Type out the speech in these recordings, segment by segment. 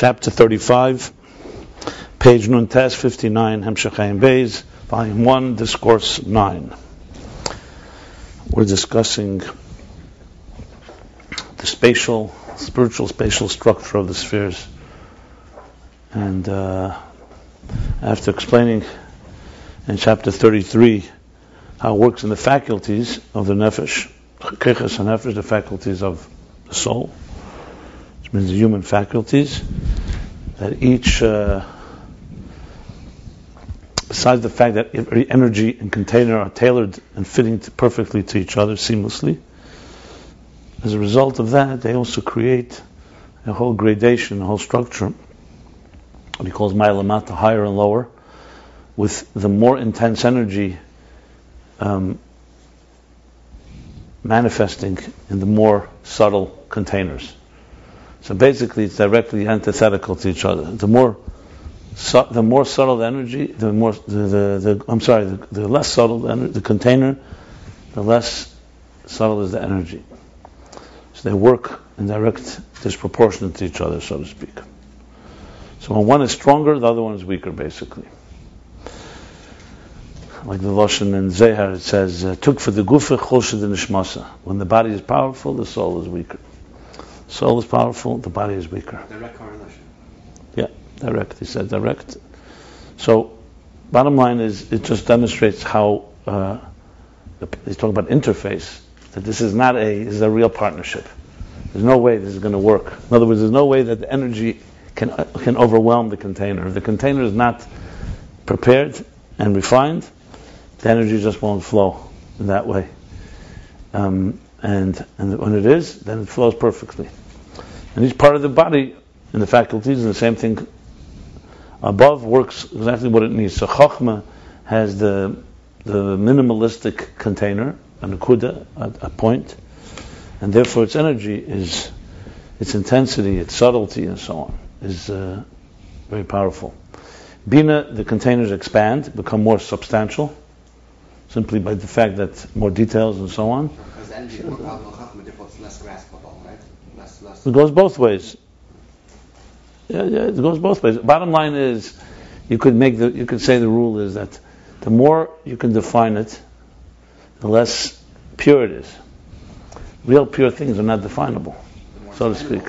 chapter 35, page Nuntes 59, Hemshachayim Beis, volume 1, discourse 9. We're discussing the spatial, spiritual spatial structure of the spheres. And uh, after explaining in chapter 33 how it works in the faculties of the nefesh, keches and nefesh, the faculties of the soul, which means the human faculties, that each, uh, besides the fact that every energy and container are tailored and fitting to perfectly to each other seamlessly, as a result of that, they also create a whole gradation, a whole structure, what he calls Mailamata, higher and lower, with the more intense energy um, manifesting in the more subtle containers. So basically, it's directly antithetical to each other. The more the more subtle the energy, the more the, the, the I'm sorry, the, the less subtle the, the container, the less subtle is the energy. So they work in direct disproportion to each other, so to speak. So when one is stronger, the other one is weaker, basically. Like the Lashon in Zohar, it says, "Took for the gufa choshed nishmasa." When the body is powerful, the soul is weaker. Soul is powerful, the body is weaker. Direct correlation. Yeah, direct. He said direct. So, bottom line is, it just demonstrates how uh, he's talking about interface. That this is not a this is a real partnership. There's no way this is going to work. In other words, there's no way that the energy can uh, can overwhelm the container. If the container is not prepared and refined, the energy just won't flow in that way. Um, and and when it is, then it flows perfectly. And each part of the body and the faculties, and the same thing above, works exactly what it needs. So Chachma has the the minimalistic container, an akuda, a, a point, and therefore its energy is, its intensity, its subtlety, and so on, is uh, very powerful. Bina, the containers expand, become more substantial, simply by the fact that more details and so on. Because energy. It goes both ways. Yeah, yeah, it goes both ways. Bottom line is, you could make the, you could say the rule is that the more you can define it, the less pure it is. Real pure things are not definable. so to speak.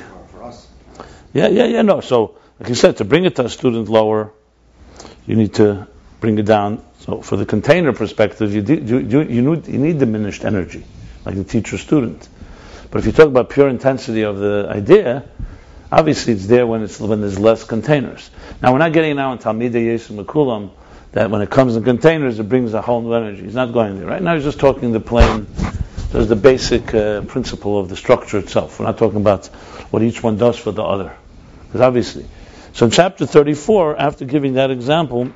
Yeah, yeah, yeah. No, so like you said, to bring it to a student lower, you need to bring it down. So for the container perspective, you, do, you, you, need, you need diminished energy, like the teacher-student. But if you talk about pure intensity of the idea, obviously it's there when it's when there's less containers. Now we're not getting now in Talmidei Yeshu Mekulam that when it comes in containers it brings a whole new energy. He's not going there. Right now he's just talking the plain. There's the basic uh, principle of the structure itself. We're not talking about what each one does for the other, because obviously. So in chapter 34, after giving that example,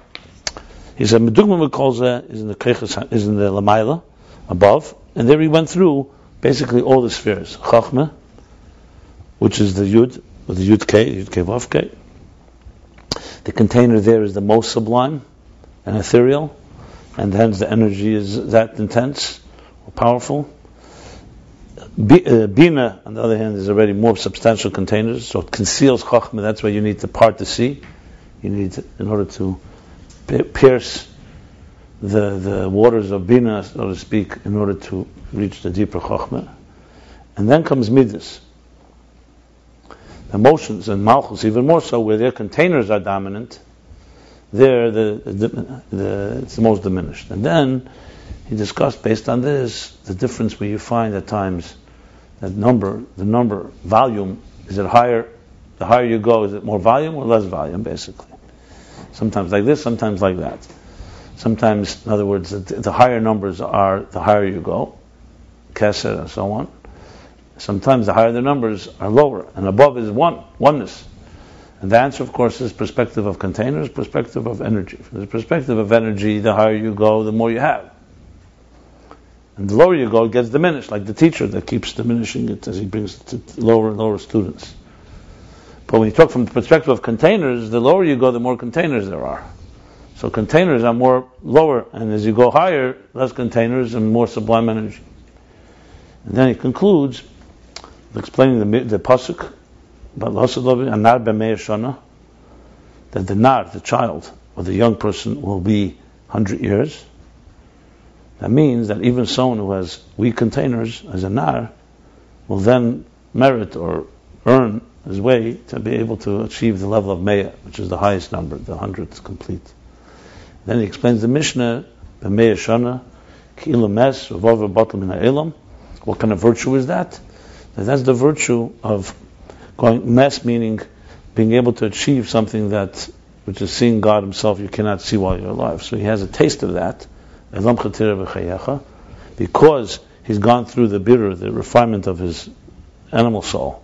he said Medugma Mekolza is the is in the Lamaila above, and there he went through basically all the spheres. Chachma, which is the Yud, with the Yud K, Yud K Vav K. The container there is the most sublime and ethereal, and hence the energy is that intense or powerful. Uh, Bina, on the other hand, is already more substantial containers, so it conceals Chachma. That's why you need to part the sea. You need in order to pi- pierce the the waters of Bina, so to speak, in order to reach the deeper Chachma. And then comes Midas. The emotions and Malchus, even more so, where their containers are dominant, there the, the, the, it's the most diminished. And then he discussed, based on this, the difference where you find at times that number, the number, volume, is it higher? The higher you go, is it more volume or less volume, basically? Sometimes like this, sometimes like that. Sometimes, in other words, the, the higher numbers are the higher you go, Kesser and so on. Sometimes the higher the numbers are lower, and above is one, oneness. And the answer, of course, is perspective of containers, perspective of energy. From the perspective of energy, the higher you go, the more you have. And the lower you go, it gets diminished, like the teacher that keeps diminishing it as he brings it to lower and lower students. But when you talk from the perspective of containers, the lower you go, the more containers there are. So containers are more lower, and as you go higher, less containers and more sublime energy. And then he concludes explaining the, the pasuk but anar b'mei that the nar, the child, or the young person will be 100 years. That means that even someone who has weak containers, as a nar, will then merit or earn his way to be able to achieve the level of Meya, which is the highest number, the hundredth complete. Then he explains the Mishnah, Batal. What kind of virtue is that? That's the virtue of going mes, meaning being able to achieve something that, which is seeing God Himself, you cannot see while you're alive. So he has a taste of that, because he's gone through the bitter, the refinement of his animal soul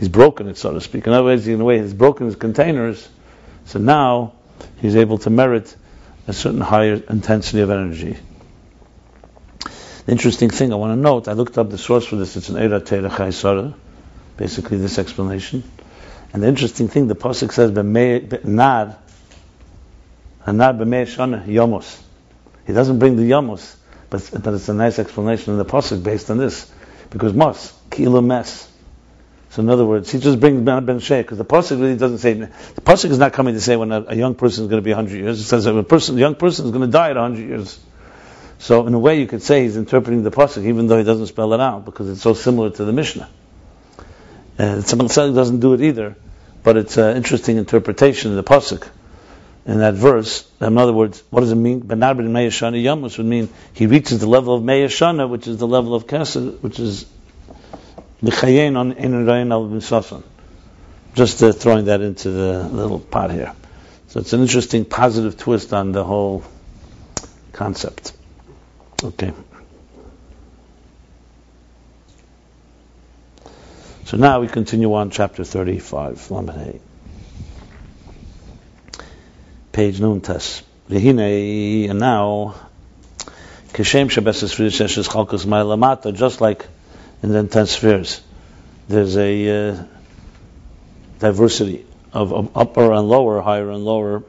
he's broken it, so to speak. In other words, in a way, he's broken his containers, so now he's able to merit a certain higher intensity of energy. The interesting thing I want to note, I looked up the source for this, it's an Eira Teira Chaisara, basically this explanation. And the interesting thing, the Pasuk says, Nad, Nad b'mei shana yomos. He doesn't bring the yomos, but, but it's a nice explanation in the Pasuk based on this. Because mos, kilo mes, so in other words, he just brings Ben, ben Sheikh because the pasuk really doesn't say. The pasuk is not coming to say when a, a young person is going to be 100 years. It says a person, a young person is going to die at 100 years. So in a way, you could say he's interpreting the pasuk even though he doesn't spell it out because it's so similar to the Mishnah. Uh, Tzemach doesn't do it either, but it's an interesting interpretation of the pasuk in that verse. In other words, what does it mean? Benar ben Meyashana Yamus would mean he reaches the level of Meyashana, which is the level of Kesed, which is just uh, throwing that into the little pot here. So it's an interesting positive twist on the whole concept. Okay. So now we continue on chapter 35, Lamed Page Nuntas. And now, Kishem Shabbat Chalkus just like in the ten spheres. There's a uh, diversity of, of, upper and lower, higher and lower.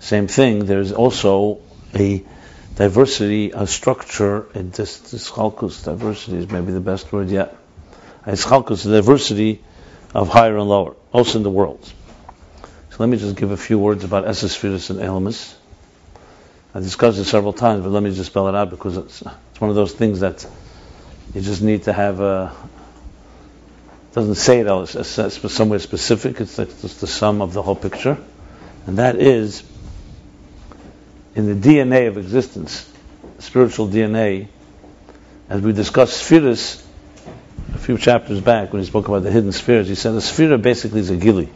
Same thing, there's also a diversity of structure in this, this. Diversity is maybe the best word yet. It's chalkus, the diversity of higher and lower, also in the world. So let me just give a few words about Esesphiris and Elmas. I discussed it several times, but let me just spell it out because it's, it's one of those things that you just need to have a. Doesn't say it else, it's somewhere specific. It's just the sum of the whole picture, and that is in the DNA of existence, spiritual DNA. As we discussed spheres a few chapters back when he spoke about the hidden spheres, he said a sphere basically is a gili.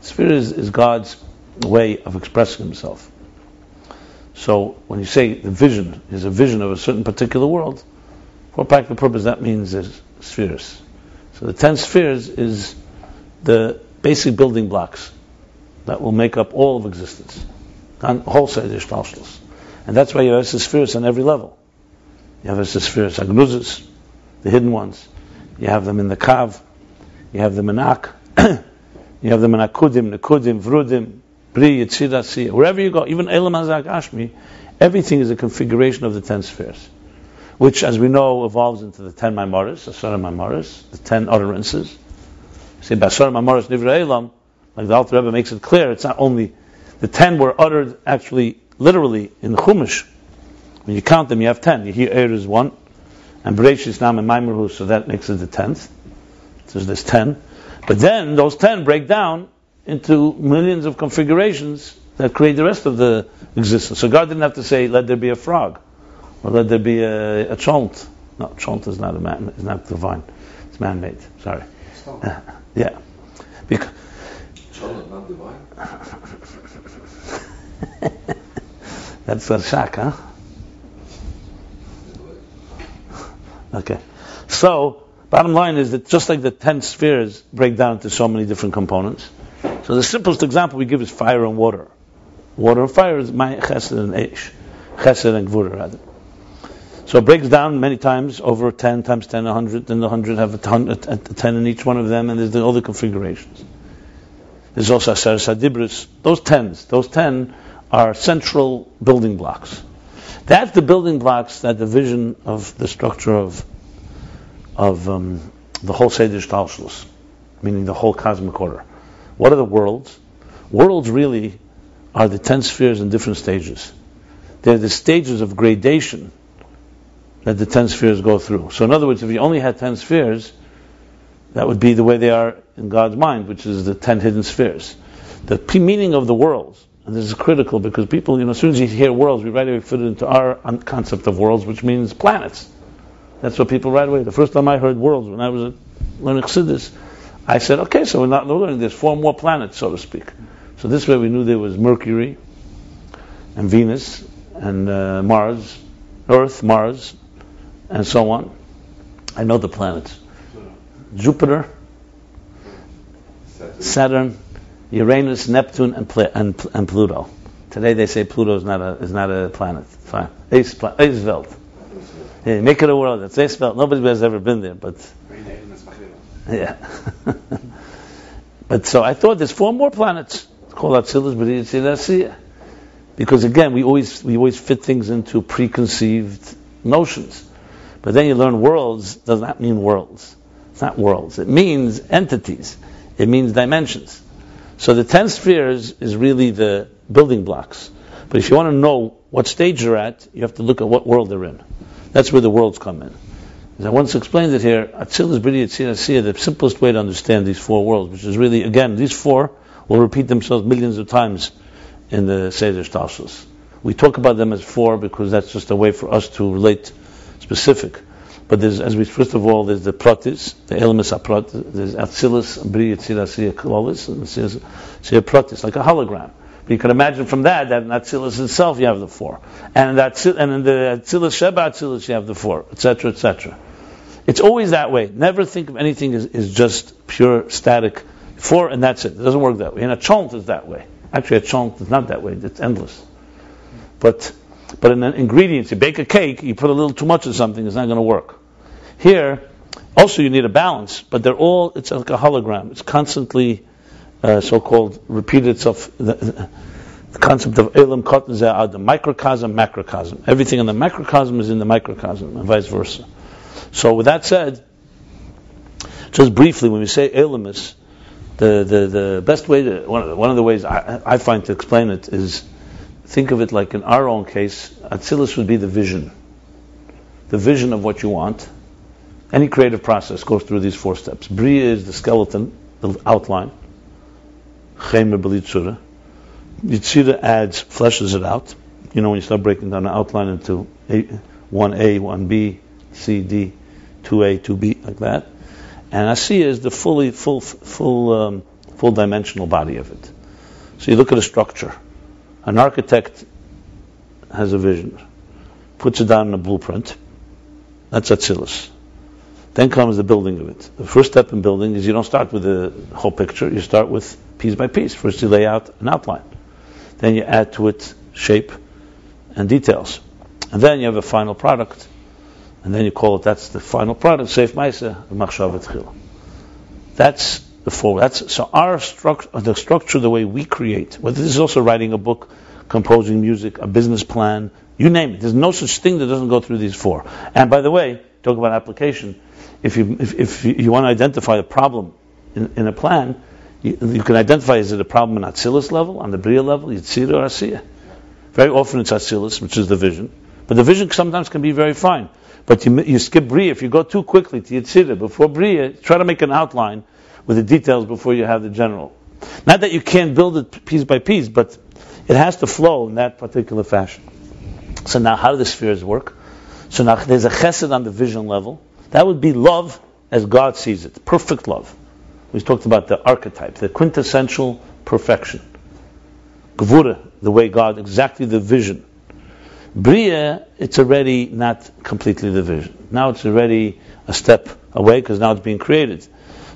Sphere is, is God's way of expressing Himself. So when you say the vision is a vision of a certain particular world, for practical purpose that means there's spheres. So the ten spheres is the basic building blocks that will make up all of existence. On wholesale And that's why you have the spheres on every level. You have the spheres, agnuzis, the hidden ones. You have them in the kav. You have them in ak. you have them in akudim, nekudim, vrudim, Bri, Yitzira, wherever you go, even Elam Hazak Ashmi, everything is a configuration of the ten spheres, which, as we know, evolves into the ten Maimaris, Asara Maimaris, the ten utterances. Say, Basara Maimaris Nivra Elam, like the Alter Rebbe makes it clear, it's not only the ten were uttered actually, literally, in Chumash. When you count them, you have ten. You hear Er is one, and Bereshit Nam and Maimarhu, so that makes it the tenth. So there's ten. But then those ten break down into millions of configurations that create the rest of the existence. So God didn't have to say, "Let there be a frog," or "Let there be a, a chont." No, chont is not a man; is not divine. It's man-made. Sorry. Uh, yeah. Because chont is not divine. That's a shock, huh? Okay. So, bottom line is that just like the ten spheres break down into so many different components, so the simplest example we give is fire and water. Water and fire is my chesed and eish. Chesed and gvura, rather. So it breaks down many times, over 10 times 10, 100, and the 100 have a, ton, a, a 10 in each one of them, and there's the, all the configurations. There's also Aser Sadibris. Those 10s, those 10 are central building blocks. That's the building blocks that the vision of the structure of of um, the whole Seder Shtalshlus, meaning the whole cosmic order. What are the worlds? Worlds really are the ten spheres in different stages. They're the stages of gradation that the ten spheres go through. So, in other words, if you only had ten spheres, that would be the way they are in God's mind, which is the ten hidden spheres. The meaning of the worlds, and this is critical because people, you know, as soon as you hear worlds, we right away fit it into our concept of worlds, which means planets. That's what people right away. The first time I heard worlds when I was learning Chassidus, I said, okay, so we're not learning. There's four more planets, so to speak. So this way we knew there was Mercury and Venus and uh, Mars, Earth, Mars, and so on. I know the planets. Jupiter, Saturn. Uranus, Neptune, and, and, and Pluto. Today they say Pluto is not a is not a planet. Fine, Ace Yeah, make it a world. It's Ace Welt. Nobody has ever been there, but Very native and Smachila. Yeah. but so I thought there's four more planets. It's called Atzilus, B'riyat, Tzilasiya. Because again, we always we always fit things into preconceived notions. But then you learn worlds does not mean worlds. It's not worlds. It means entities. It means dimensions. So the ten spheres is really the building blocks. But if you want to know what stage you're at, you have to look at what world they're in. That's where the worlds come in. As I once explained it here, Atzilus B'riyat Tzilasiya, the simplest way to understand these four worlds, which is really, again, these four will repeat themselves millions of times in the Seder Shtalshlus. We talk about them as four because that's just a way for us to relate specific. But there's, as we, first of all, there's the Pratis, the elements Elemis Aprat, there's Atzilus, B'riyat Tzilasiya Klolis, and there's Tzilasiya Pratis, like a hologram. But you can imagine from that, that in Atzilus itself you have the four. And in, and in the Atzilus Sheba Atzilus you have the four, etc., etc. It's always that way. Never think of anything as, as just pure static four and that's it. It doesn't work that way. And a chant is that way. Actually, a chant is not that way. It's endless. But but in ingredients, you bake a cake, you put a little too much of something, it's not going to work. Here, also you need a balance, but they're all, it's like a hologram. It's constantly uh, so-called repeated itself. The, the concept of Elam Zeh the microcosm, macrocosm. Everything in the macrocosm is in the microcosm, and vice versa. So with that said, just briefly, when we say Elamis, the, the, the best way to, one of the, one of the ways I, I find to explain it is, think of it like in our own case, Atzilus would be the vision. The vision of what you want. Any creative process goes through these four steps. Bria is the skeleton, the outline. Chemer Belitzura. Yitzira adds, fleshes it out. You know, when you start breaking down the outline into A, 1A, 1B, C, D, 2A, 2B, like that. And Asiya is the fully, full, full, um, full dimensional body of it. So you look at a structure. An architect has a vision, puts it down in a blueprint. That's Atzilus. Then comes the building of it. The first step in building is you don't start with the whole picture, you start with piece by piece. First you lay out an outline. Then you add to it shape and details. And then you have a final product. And then you call it, that's the final product, Seif Maisa, Machshav. That's the four. That's, so our structure, the structure, the way we create, whether this is also writing a book, composing music, a business plan, you name it. There's no such thing that doesn't go through these four. And by the way, talk about application. If you, if, if you want to identify a problem in, in a plan, you, can identify is it a problem on Atzilus level, on the Bria level, Yitzira or Asiya. Very often it's Atzilus, which is the vision. But the vision sometimes can be very fine. But you, you skip Bria. If you go too quickly to Yitzira before Bria, try to make an outline with the details before you have the general. Not that you can't build it piece by piece, but it has to flow in that particular fashion. So now, how do the spheres work? So now there's a chesed on the vision level. That would be love as God sees it, perfect love. We talked about the archetype, the quintessential perfection. Gvura, the way God, exactly the vision. Bria, it's already not completely the vision. Now it's already a step away because now it's being created.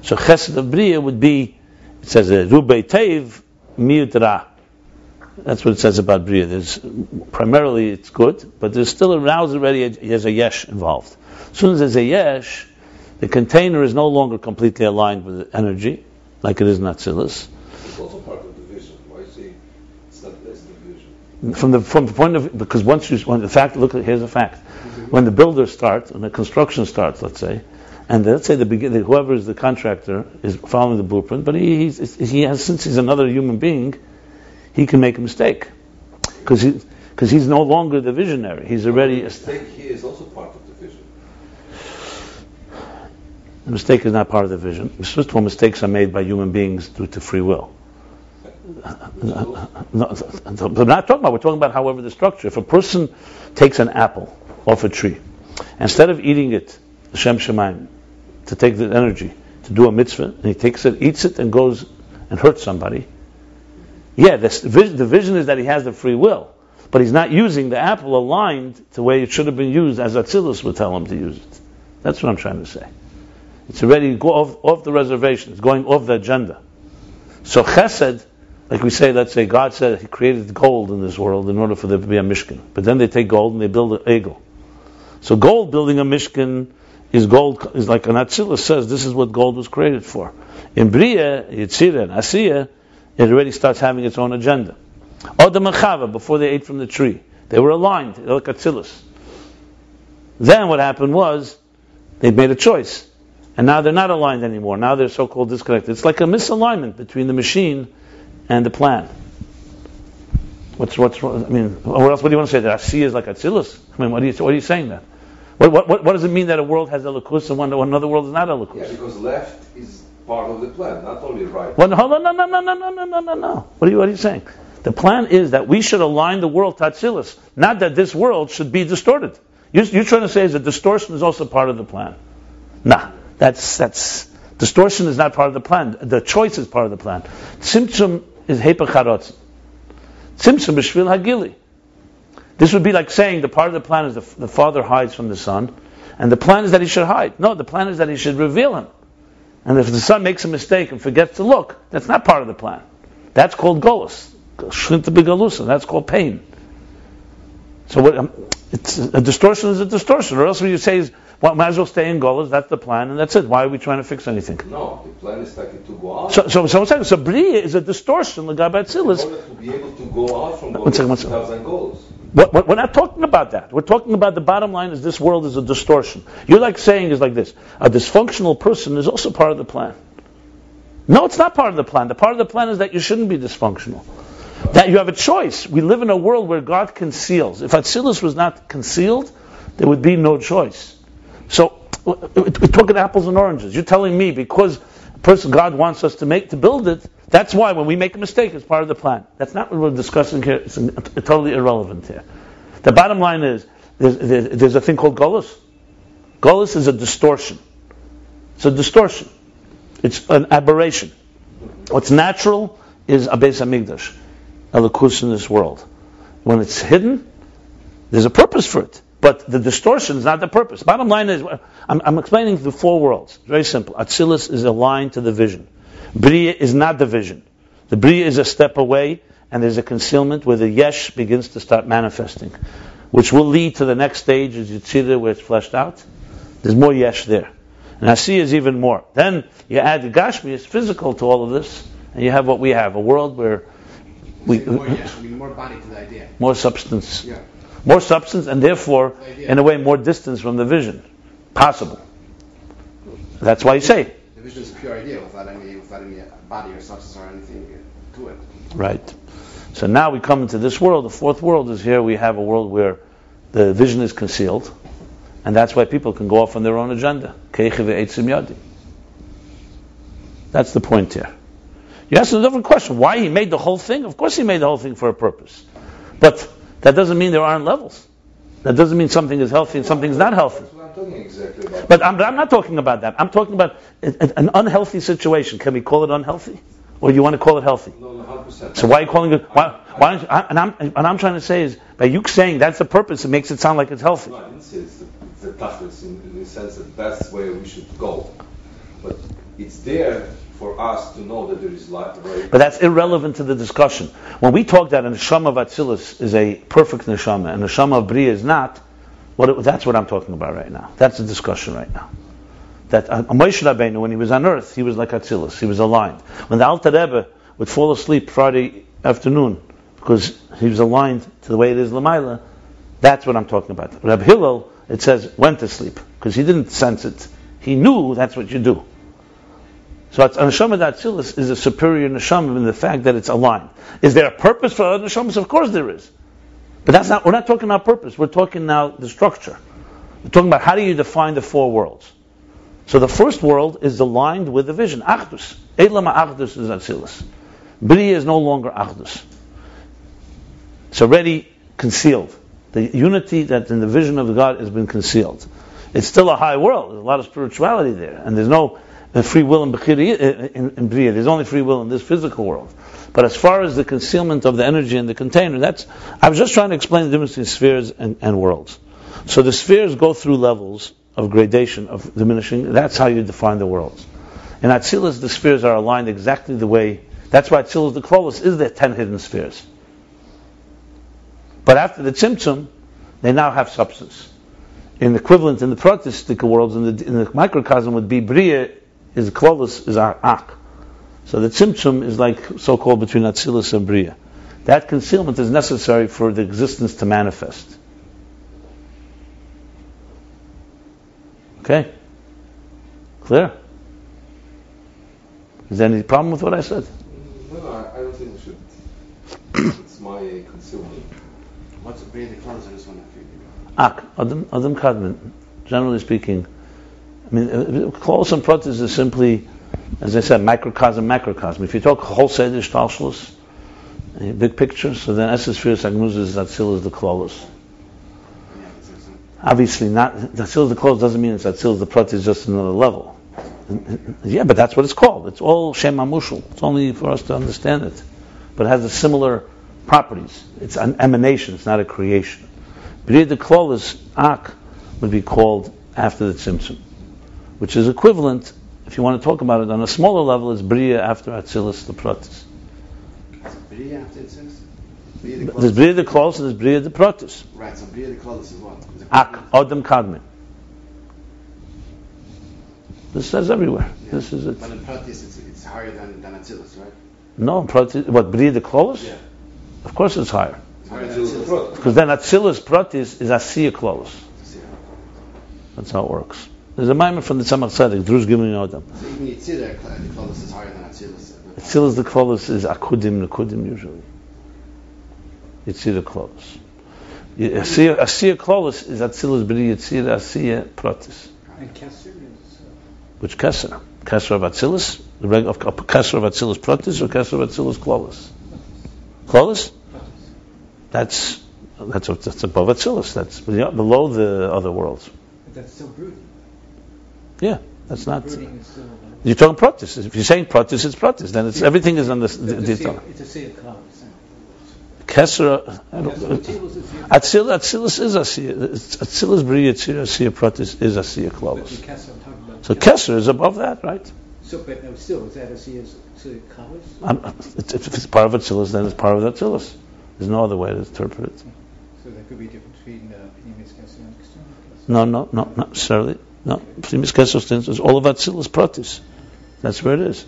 So chesed of Bria would be, it says, uh, Rubei Teiv Miut Ra. That's what it says about Bria. There's, primarily it's good, but there's still a, now already a, there's a yesh involved. As soon as there's a yesh, the container is no longer completely aligned with the energy, like it is in Atzilus. It's also part of the vision. Why say it's not less the vision? From the from the point of because once you when the fact look at here's a fact mm-hmm. when the builder starts when the construction starts let's say and let's say the whoever is the contractor is following the blueprint, but he he's, he has since he's another human being, he can make a mistake because he because he's no longer the visionary. He's already The mistake He is also part of the vision. the mistake is not part of the vision. First of all, mistakes are made by human beings due to free will. No, we're not talking about. We're talking about, however, the structure. If a person takes an apple off a tree, instead of eating it, Shem Shemaim, to take the energy to do a mitzvah, and he takes it, eats it, and goes and hurts somebody. Yeah, this, the vision, is that he has the free will, but he's not using the apple aligned to way it should have been used, as Atzilus would tell him to use it. That's what I'm trying to say. It's already off, off the reservation. It's going off the agenda. So Chesed, like we say, let's say God said He created gold in this world in order for there to be a Mishkan. But then they take gold and they build an eagle. So gold building a Mishkan is gold is like an Atzilus says this is what gold was created for. In Bria, Yitzira, and Asiya, it already starts having its own agenda. Adam and Chava, before they ate from the tree, they were aligned, like Atzilus. Then what happened was they made a choice. And now they're not aligned anymore. Now they're so-called disconnected. It's like a misalignment between the machine and the plan. What's what's? I mean, what else? What do you want to say? That Asiya is like Atzilus? I mean, what are you what are you saying that? What, what, what, does it mean that a world has a Elikus and one, another world is not a locus. Yeah, because left is part of the plan, not only right. Well, hold on, no, no, no, no, no, no, no, no, no. What are you what are you saying? The plan is that we should align the world to Atzilus, not that this world should be distorted. You're, you're trying to say is that distortion is also part of the plan. Nah, that's that's distortion is not part of the plan. The choice is part of the plan. Tzimtzum is hepacharotz. Tzimtzum is shvil hagili. This would be like saying the part of the plan is the, the father hides from the son, and the plan is that he should hide. No, the plan is that he should reveal him. And if the son makes a mistake and forgets to look, that's not part of the plan. That's called golus. That's called pain. So what, it's, a distortion is a distortion. Or else what you say is, well, might as well stay in golus. That's the plan, and that's it. Why are we trying to fix anything? No, the plan is like to go out. So, so, so, saying, so Bria is a distortion. The Gabatzilis. to be able to go out from One second, one goals, second. 2000 goals. What, what, we're not talking about that. We're talking about the bottom line is this world is a distortion. You're like saying is like this. A dysfunctional person is also part of the plan. No, it's not part of the plan. The part of the plan is that you shouldn't be dysfunctional. That you have a choice. We live in a world where God conceals. If Atzilus was not concealed, there would be no choice. So we're talking apples and oranges. You're telling me because person God wants us to make to build it, that's why when we make a mistake, it's part of the plan. That's not what we're discussing here. It's totally irrelevant here. The bottom line is there's, there's a thing called golus. Golus is a distortion. It's a distortion. It's an aberration. What's natural is a Beis Hamikdash, Elikus in this world. When it's hidden, there's a purpose for it. But the distortion is not the purpose. Bottom line is, I'm, I'm explaining the four worlds. Very simple. Atzilus is aligned to the vision. Bria is not the vision. The Bria is a step away, and there's a concealment where the Yesh begins to start manifesting, which will lead to the next stage as Yitzhira, where it's fleshed out. There's more Yesh there. And Asiya is even more. Then you add the Gashmi, it's physical to all of this, and you have what we have a world where we, more, uh, yes, I mean, more body to the idea. more substance Yeah. more substance and therefore, in a way, more distance from the vision. Possible. That's why you say, The vision is a pure idea without any, without any body or substance or anything to it. right. So now we come into this world. The fourth world is here. We have a world where the vision is concealed, and that's why people can go off on their own agenda. Keichi ve'etzim yadi. That's the point here. You ask a different question. Why he made the whole thing? Of course he made the whole thing for a purpose. But that doesn't mean there aren't levels. That doesn't mean something is healthy and something is not healthy. That's what I'm talking exactly about. But I'm, but I'm not talking about that. I'm talking about an unhealthy situation. Can we call it unhealthy? Or you want to call it healthy? no, no, 100%. So why are you calling it, why, why you, I, and I'm, and I'm trying to say is, by you saying that's the purpose, it makes it sound like it's healthy. No, I didn't say it's the, it's the toughest in, in the sense that that's where we should go. But it's there for us to know that there is light, right? But that's irrelevant to the discussion. When we talk that a neshama of Atzilus is a perfect neshama, and a neshama of Bria is not, what it, that's what I'm talking about right now. That's the discussion right now. That uh, Moshe Rabbeinu, when he was on earth, he was like Atzilus. He was aligned. When the Alter Rebbe would fall asleep Friday afternoon because he was aligned to the way it is Lamaila, that's what I'm talking about. Reb Hillel, it says, went to sleep because he didn't sense it He knew that's what you do. So it's, neshama Atzilus is a superior neshama in the fact that it's aligned. Is there a purpose for other neshamas? Of course there is. But that's not, we're not talking about purpose. We're talking now the structure. We're talking about how do you define the four worlds. So the first world is aligned with the vision. Achdus. Elama Achdus is Atzilus. Bria is no longer Achdus. It's already concealed. The unity that in the vision of God has been concealed. It's still a high world. There's a lot of spirituality there. And there's no free will uh, in, in, in Bria. There's only free will in this physical world. But as far as the concealment of the energy in the container, that's, I was just trying to explain the difference between spheres and, and worlds. So the spheres go through levels of gradation, of diminishing. That's how you define the worlds. In Atzilus, the spheres are aligned exactly the way, that's why Atzilus, the Klolos, is the ten hidden spheres. But after the Tzimtzum, they now have substance. In the equivalent in the protistic worlds, in the, in the microcosm would be Bria, is Klolos, is our Ak. So the Tzimtzum is like so-called between Atzilus and Bria. That concealment is necessary for the existence to manifest. Okay? Clear? Is there any problem with what I said? No, no, I, I don't think we should. it's my concealment. What's the breathing clothes? I just want to figure Ak, Adam, Adam Kadmon, generally speaking. I mean, uh, close and protis is simply, as I said, microcosm, macrocosm. If you talk whole Seder Shtalshalos, uh, big picture, so then Esses Firis Agnuz is Atzil is the Klolos. Obviously, not Atzil is the Klolos doesn't mean it's Atzil the Prat is just another level. Yeah, but that's what it's called. It's all Shem Amushal. It's only for us to understand it. But it has a similar properties. It's an emanation, it's not a creation. Bria the Klolis, Ak, would be called after the Tzimtzum, which is equivalent, if you want to talk about it on a smaller level, is Bria after Atzilus the Protis. Bria after Atzilus? There's Bria de Klolis and there's Bria de Protis. Right, so Bria de Klolis is what? Is Ak, Adam Kadmon. This says everywhere. Yeah. This is it. But in Pratis, it's, it's higher than, than Atzilus, right? No, Protis, what, Bria de Klolis? Yeah. Of course it's higher. Higher than Atzilus the Atzilus. Prat. Because then Atzilus Protis is Asiya Klolis. Yeah. That's how it works. There's a mimer from the Tzemach Tzedek, Drush Gimel Yodam. So even Yitzira, the Klolis is higher than Atzilus. Atzilus the Klolis is Akudim Nekudim usually. Yitzira Klolis. Asiya Asiya Klolis is Atzilus B'ri Yitzira Asiya Protis. And Kesser uh, Which Kesser? Kesser of Atzilus? The reg of of Kesser of Atzilus Protis or Kesser of Atzilus Klolis? Klolis? That's that's that's above Atzilus. That's below the other worlds. but that's still brooding. Yeah, that's not. Brooding is still. You're talking Protis. If you're saying Protis, it's Protis. Then it's everything is on the. the, It's a sea- the it's a sea of clouds. Kesser. I Atzilus is the- Atzil, Atzilus is Asiya. Atzilus Bri Yitzira Asiya Protis is Asiya But the Klolos. Kesser I'm talking about. So Kesser is above that, right? So, but no, still, is that a sea of, sea of clouds? Um, if it's part of Atzilus, then it's part of Atzilus. There's no other way to interpret it. So there could be a difference between, uh, Pneumis Kesser and. No, no, no, not necessarily. No, Primus Kesser stands is all of Atzilus Protis. That's where it is.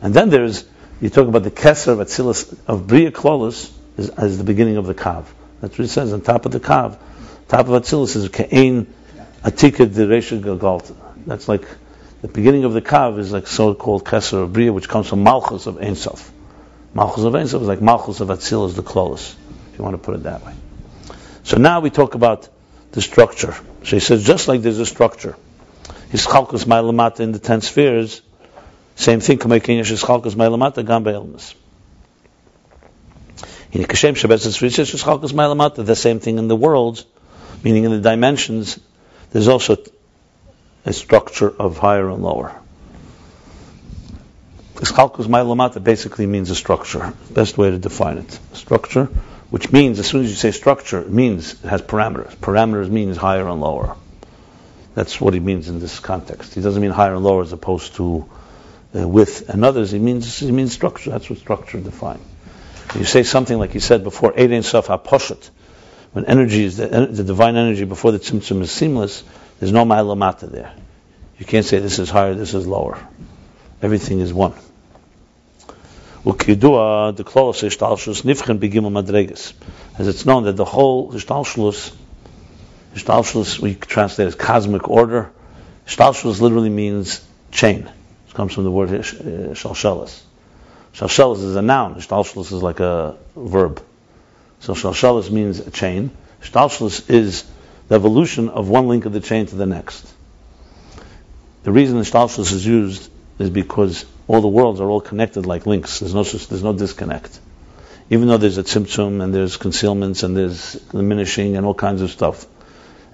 And then there's you talk about the Kesser of Atzilus of Bria Klolos is as the beginning of the Kav. That's what it says on top of the Kav. Top of Atzilus is Ke'ain Atika de Resha Galgalta. That's like the beginning of the Kav is like so-called Kesser of Bria, which comes from Malchus of Ein Sof. Malchus of Ein Sof is like Malchus of Atzilus, the Klolos, if you want to put it that way. So now we talk about the structure. So he says, just like there's a structure, his chalkus ma'lamata in the ten spheres, same thing, kamayin yesh chalkus ma'lamata gam be'elmas. In the kashem shabbat spheres yesh chalkus ma'lamata, the same thing in the worlds, meaning in the dimensions, there's also a structure of higher and lower. Chalkus ma'lamata basically means a structure. Best way to define it. Structure, which means as soon as you say structure, it means it has parameters. Parameters means higher and lower. That's what he means in this context. He doesn't mean higher and lower as opposed to uh, width and others. He means he means structure. That's what structure defines. You say something like he said before, Eidin Saf HaPoshet, when energy is the, the divine energy before the Tzimtzum is seamless, there's no Ma'alamata there. You can't say this is higher, this is lower. Everything is one. As it's known that the whole Ishtalshus, Ishtalshus we translate as cosmic order, Shtalshalus literally means chain. It comes from the word uh, shalshalas. Shalshalas is a noun. Shtalshalus is like a verb. So shalshalas means a chain. Shtalshalus is the evolution of one link of the chain to the next. The reason the is used is because all the worlds are all connected like links. There's no there's no disconnect. Even though there's a tzimtzum and there's concealments and there's diminishing and all kinds of stuff,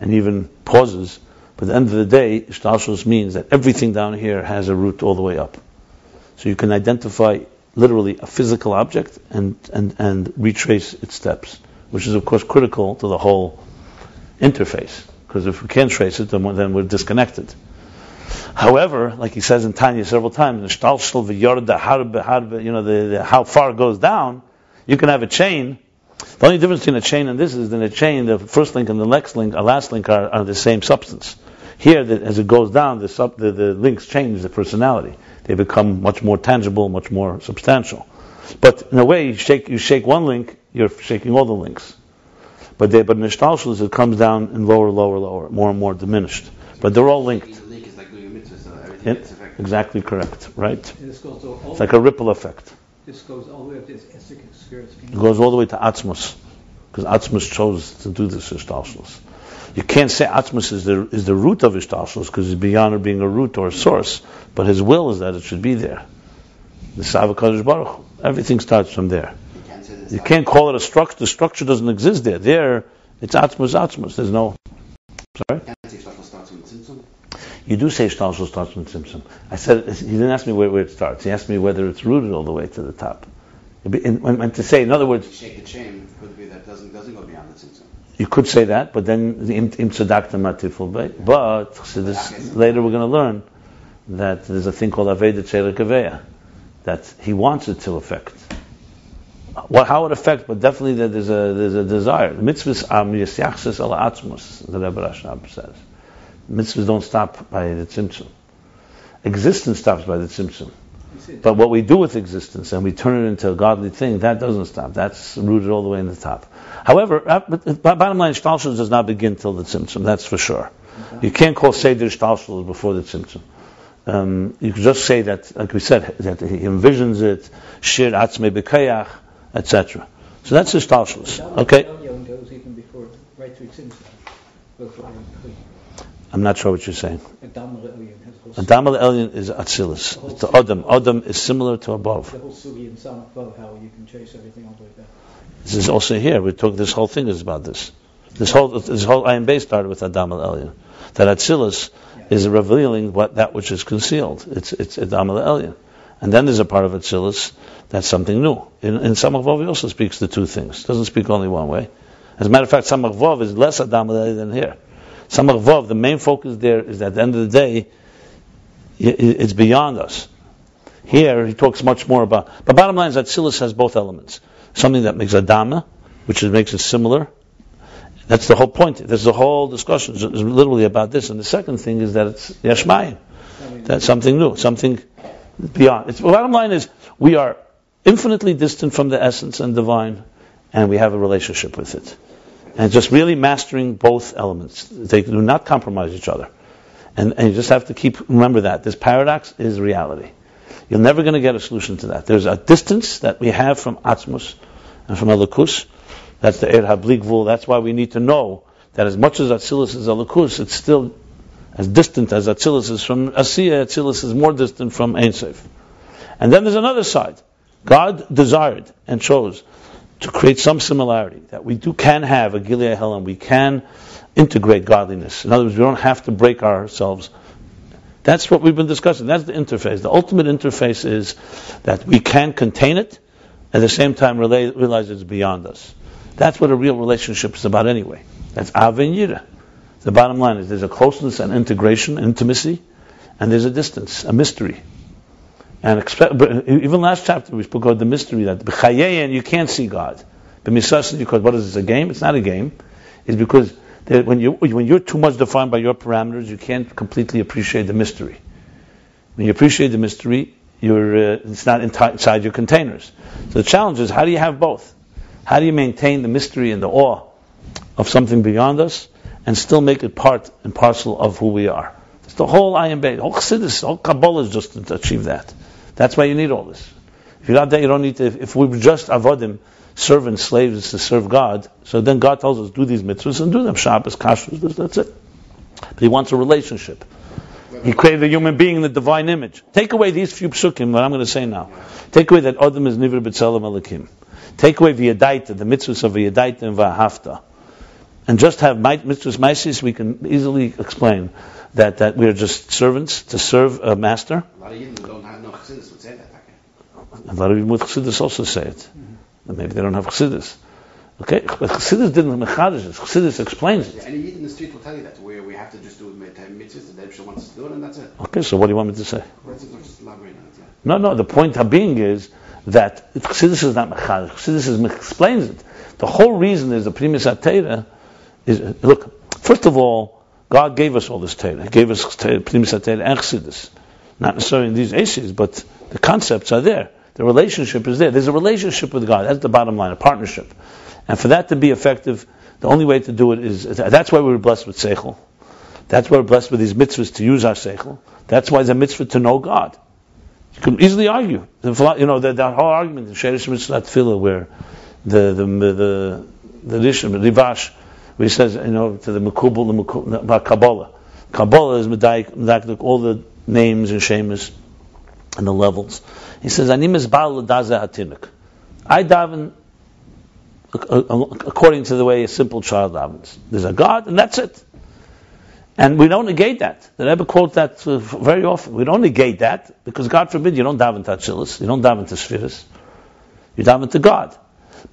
and even pauses, but at the end of the day, shtalshalus means that everything down here has a root all the way up. So you can identify literally a physical object and, and, and retrace its steps, which is of course critical to the whole interface. Because if we can't trace it, then then we're disconnected. However, like he says in Tanya several times, you know, the, the, how far goes down, you can have a chain. The only difference between a chain and this is that in a chain, the first link and the next link, a last link are, are the same substance. Here, the, as it goes down, the, sub, the, the links change the personality they become much more tangible, much more substantial. But in a way, you shake, you shake one link, you're shaking all the links. But they, but in Ishtalshalis, it comes down in lower, lower, lower, more and more diminished. But they're all linked. Yeah, exactly correct, right? It's like a ripple effect. This goes all the way up to spirits. It goes all the way to Atzmus, because Atzmus chose to do this Ishtalshalis. You can't say Atzmus is the, is the root of Ishtalshalis because it's beyond being a root or a source, but his will is that it should be there. The Savakadosh Baruch everything starts from there. You can't call it a structure. The structure doesn't exist there. There, it's Atzmus Atzmus. There's no. Sorry? You do say Shtalshal starts with Tzimtzum. I said, he didn't ask me where, where, it starts. He asked me whether it's rooted all the way to the top. And, when, to say, in other words. Shake the chain, could be that doesn't, doesn't go beyond the Tzimtzum. You could say that, but then the im tzedakta matiful But so this, later we're going to learn that there's a thing called aveda tzedakaveya, that he wants it to affect. What, how it affects, but definitely that there's a there's a desire. Mitzvahs am yisyachsis ala atzmus, the Rebbe Rashab says. Mitzvahs don't stop by the tzimtzum. Existence stops by the tzimtzum. But what we do with existence and we turn it into a godly thing, that doesn't stop. That's rooted all the way in the top. However, uh, bottom line, Shtalshul does not begin till the Tzimtzum, that's for sure. You can't call Seder Shtalshul before the Tzimtzum. Um, you can just say that, like we said, that he envisions it, Shir Atzme Bekayach, etc. So that's his Shtalshul. Okay? I'm not sure what you're saying. Adam Elyon is Atzilus. It's the Adam. Adam is similar to above. The whole sugi in Sam above, how you can chase everything all the way back. This is also here. We talk. This whole thing is about this. This whole this whole Ayin base started with Adam Elyon. That Atzilus yeah. is revealing what that which is concealed. It's it's Adam Elyon. And then there's a part of Atzilus that's something new. In, in Samach Vav, he also speaks the two things. Doesn't speak only one way. As a matter of fact, Samach Vav is less Adam than here. Samach Vav, the main focus there is that at the end of the day, it's beyond us. Here, he talks much more about. But bottom line is that Silas has both elements. Something that makes Adama, which makes it similar. That's the whole point. There's a whole discussion literally about this. And the second thing is that it's Yashmayim. That's something new, something beyond. It's, bottom line is we are infinitely distant from the essence and divine, and we have a relationship with it. And just really mastering both elements. They do not compromise each other. And, and you just have to keep, remember that. This paradox is reality. You're never going to get a solution to that. There's a distance that we have from Atzmus and from Elikus. That's the Er Habligvul. That's why we need to know that as much as Atzilus is Elikus, it's still as distant as Atzilus is from Asiya. Atzilus is more distant from Ein Sof. And then there's another side. God desired and chose to create some similarity that we do can have a Gilead Helen. We can integrate godliness. In other words, we don't have to break ourselves. That's what we've been discussing. That's the interface. The ultimate interface is that we can contain it, at the same time realize it's beyond us. That's what a real relationship is about anyway. That's Avin Yira. The bottom line is there's a closeness and integration, intimacy, and there's a distance, a mystery. And expect, even last chapter we spoke about the mystery that you can't see God. Because what is this, a game? It's not a game. It's because when you when you're too much defined by your parameters, you can't completely appreciate the mystery. When you appreciate the mystery, you're uh, it's not inside your containers. So the challenge is how do you have both? How do you maintain the mystery and the awe of something beyond us, and still make it part and parcel of who we are? It's the whole Beit. Whole Chassidus, whole Kabbalah is just to achieve that. That's why you need all this. If you're not that, you don't need to. If, if we were just avodim, servants, slaves to serve God, so then God tells us do these mitzvahs and do them. Shabbos, kashrus, that's it. But He wants a relationship. He created a human being in the divine image. Take away these few psukim, what I'm going to say now. Take away that Adam is Nivr B'Tselem Elikim. Take away V'yadaita, the mitzvahs of V'yadaita and V'ahafta. And just have mitzvahs maisis, we can easily explain that, that we are just servants to serve a master. A lot of Yidden don't have no chassidus would say that. okay? A lot of with Chassidus also say it. And maybe they don't have Chassidus. Okay? But Chassidus didn't mechadish it. Chassidus explains Yeah, it. Any Yid in the street will tell you that, where we have to just do mit- uh, mitzvahs, the Rebbe wants us to do it, and that's it. Okay, so what do you want me to say? Let's just elaborate on it, yeah. No, no, the point of being is that Chassidus is not mechadish. Chassidus is, explains it. The whole reason is the primus atera is, look, first of all, God gave us all this Torah. He gave us Torah, primus atera and Chassidus. Not necessarily in these aces, but the concepts are there. The relationship is there. There's a relationship with God. That's the bottom line, a partnership. And for that to be effective, the only way to do it is that's why we were blessed with seichel. That's why we're blessed with these mitzvahs to use our seichel. That's why it's a mitzvah to know God. You can easily argue. You know that, that whole argument in Sherish Mitzvah Tefillah, where the the the the Rishon Rivash, he says, you know, to the Mekubal, the Mekubal, Kabbalah. Kabbalah is medayik, all the names and shemas and the levels. He says, "Anim is ba'al daza hatinik." I daven ac- ac- according to the way a simple child davens. There's a God, and that's it. And we don't negate that. The Rebbe quotes that uh, very often. We don't negate that because God forbid you don't daven to Achilas, you don't daven to Spheres, you daven to God.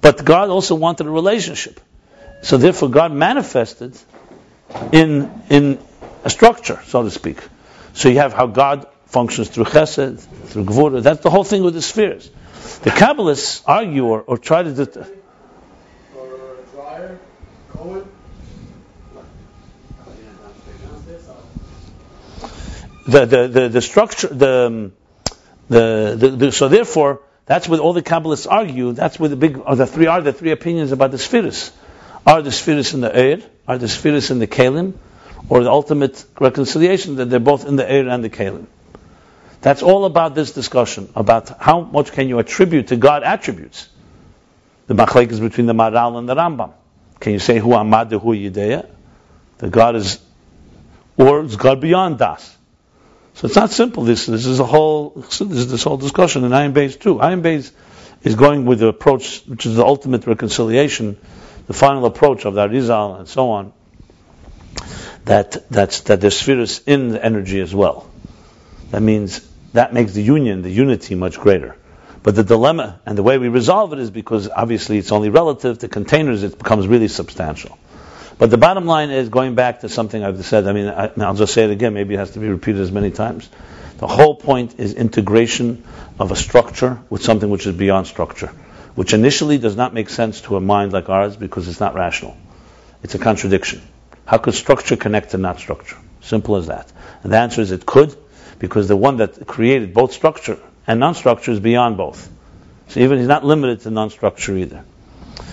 But God also wanted a relationship. So therefore God manifested in, in a structure, so to speak. So you have how God functions through Chesed, through Gvura. That's the whole thing with the spheres. The Kabbalists argue or, or try to... Det- the, the, the, the structure, the, um, the, the, the, so therefore, that's what all the Kabbalists argue. That's where the big, or the three are the three opinions about the spheres. Are the spheres in the air? Are the spheres in the kalim? Or the ultimate reconciliation that they're both in the air and the kalim? That's all about this discussion about how much can you attribute to God attributes. The machlek is between the Maharal and the Rambam. Can you say who Amad who Yideya? The God is, or is God beyond Das? So it's not simple. This this is a whole this is this whole discussion in Ayin Beis too. Ayin Beis is going with the approach which is the ultimate reconciliation, the final approach of the Arizal and so on. That that's that there's spheres in the energy as well. That means that makes the union, the unity, much greater. But the dilemma and the way we resolve it is because obviously it's only relative to containers. It becomes really substantial. But the bottom line is going back to something I've said. I mean, I, I'll just say it again. Maybe it has to be repeated as many times. The whole point is integration of a structure with something which is beyond structure, which initially does not make sense to a mind like ours because it's not rational. It's a contradiction. How could structure connect to not structure? Simple as that. And the answer is it could, because the one that created both structure and non-structure is beyond both. So even he's not limited to non-structure either.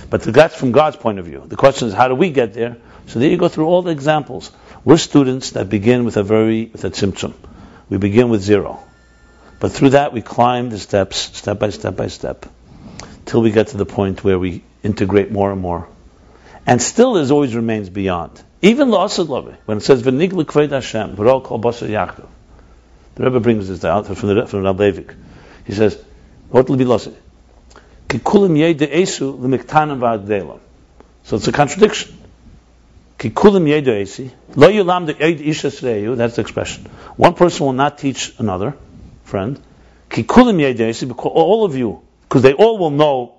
But that's from God's point of view. The question is, how do we get there? So there you go through all the examples. We're students that begin with a very, with a tzimtzum. We begin with zero. But through that we climb the steps, step by step by step, till we get to the point where we integrate more and more. And still there always remains beyond. Even La'asad when it says, V'nig l'kved Hashem, v'rol kol basar Yaakov. The Rebbe brings this out from the from Rab Levik. He says, "What will be lost? Kikulim yede esu l'miktanim v'agdelam." So it's a contradiction. Kikulim yede esi lo yulam de ishas reyu. That's the expression. One person will not teach another friend. Kikulim yede esi because all of you, because they all will know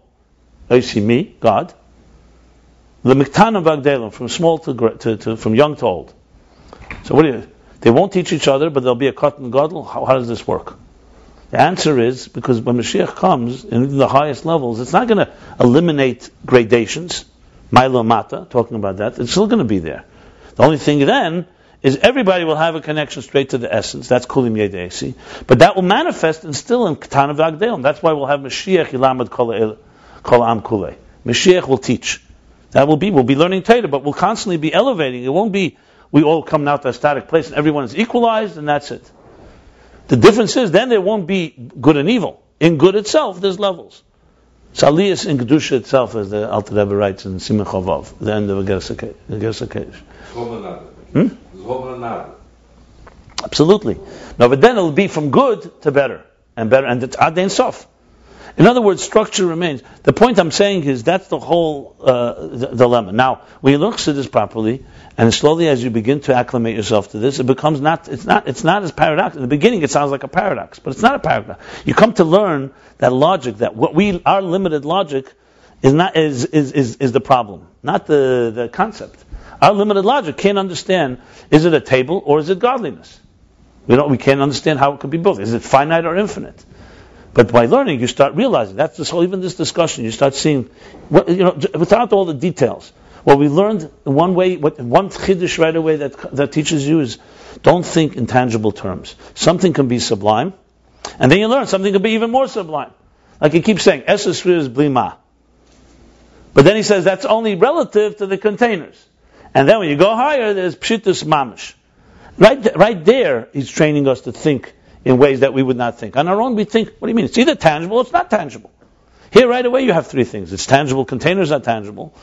esi me, God. The miktanim v'agdelam from small to, to, to from young to old. So what do you? They won't teach each other, but there'll be a cut and gadol. How, how does this work? The answer is because when Mashiach comes in the highest levels, it's not going to eliminate gradations, Milo Mata, talking about that. It's still going to be there. The only thing then is everybody will have a connection straight to the essence. That's Kulim Yedesi. But that will manifest and still in Ketana V'Agdelim. That's why we'll have Mashiach Ilamad Kol Am Kulei. Mashiach will teach. That will be, we'll be learning Torah, but we'll constantly be elevating. It won't be we all come now to a static place and everyone is equalized and that's it. The difference is then there won't be good and evil. In good itself, there's levels. Saliyas in Kedusha itself, as the Alter Rebbe writes in Simon Chavov, the end of Gersa Kedesh. Hmm? Absolutely. No, but then it'll be from good to better and better, and it's Ad Sof. In other words, structure remains. The point I'm saying is that's the whole uh, d- dilemma. Now, when you look at this properly, and slowly as you begin to acclimate yourself to this, it becomes not. It's not. It's not as paradox. In the beginning, it sounds like a paradox, but it's not a paradox. You come to learn that logic, that what we, our limited logic, is not is is is, is the problem, not the the concept. Our limited logic can't understand: is it a table or is it godliness? We don't. We can't understand how it could be both. Is it finite or infinite? But by learning, you start realizing that's this whole, even this discussion. You start seeing, what, you know, without all the details. What we learned in one way, what, one chiddush right away that that teaches you is, don't think in tangible terms. Something can be sublime, and then you learn something can be even more sublime. Like he keeps saying, Esesfir is blima. But then he says that's only relative to the containers. And then when you go higher, there's pshitus mamish. Right, right there, he's training us to think in ways that we would not think. On our own, we think, what do you mean? It's either tangible or it's not tangible. Here, right away, you have three things. It's tangible, containers are tangible.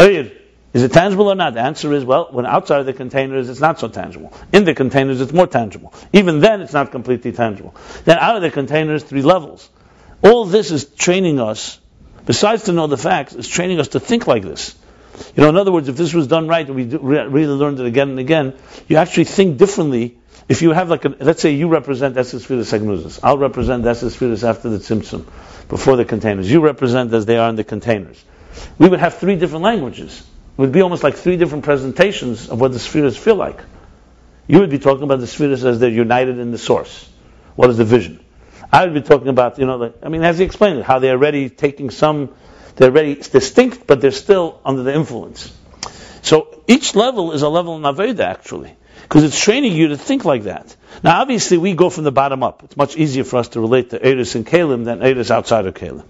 Oyed, Is it tangible or not? The answer is, well, when outside of the containers, it's not so tangible. In the containers, it's more tangible. Even then, it's not completely tangible. Then out of the containers, three levels. All this is training us, besides to know the facts, is training us to think like this. You know, in other words, if this was done right and we really learned it again and again, you actually think differently. If you have like, a, let's say you represent Esesphiris Agnuzis, I'll represent Esesphiris after the Tzimtzum, before the containers. You represent as they are in the containers. We would have three different languages. It would be almost like three different presentations of what the spheres feel like. You would be talking about the spheres as they're united in the source. What is the vision? I would be talking about, you know, like, I mean, as he explained it, how they're already taking some, they're already distinct, but they're still under the influence. So each level is a level in Aveda, actually, because it's training you to think like that. Now, obviously, we go from the bottom up. It's much easier for us to relate to Eris and Kalim than Eris outside of Kalim,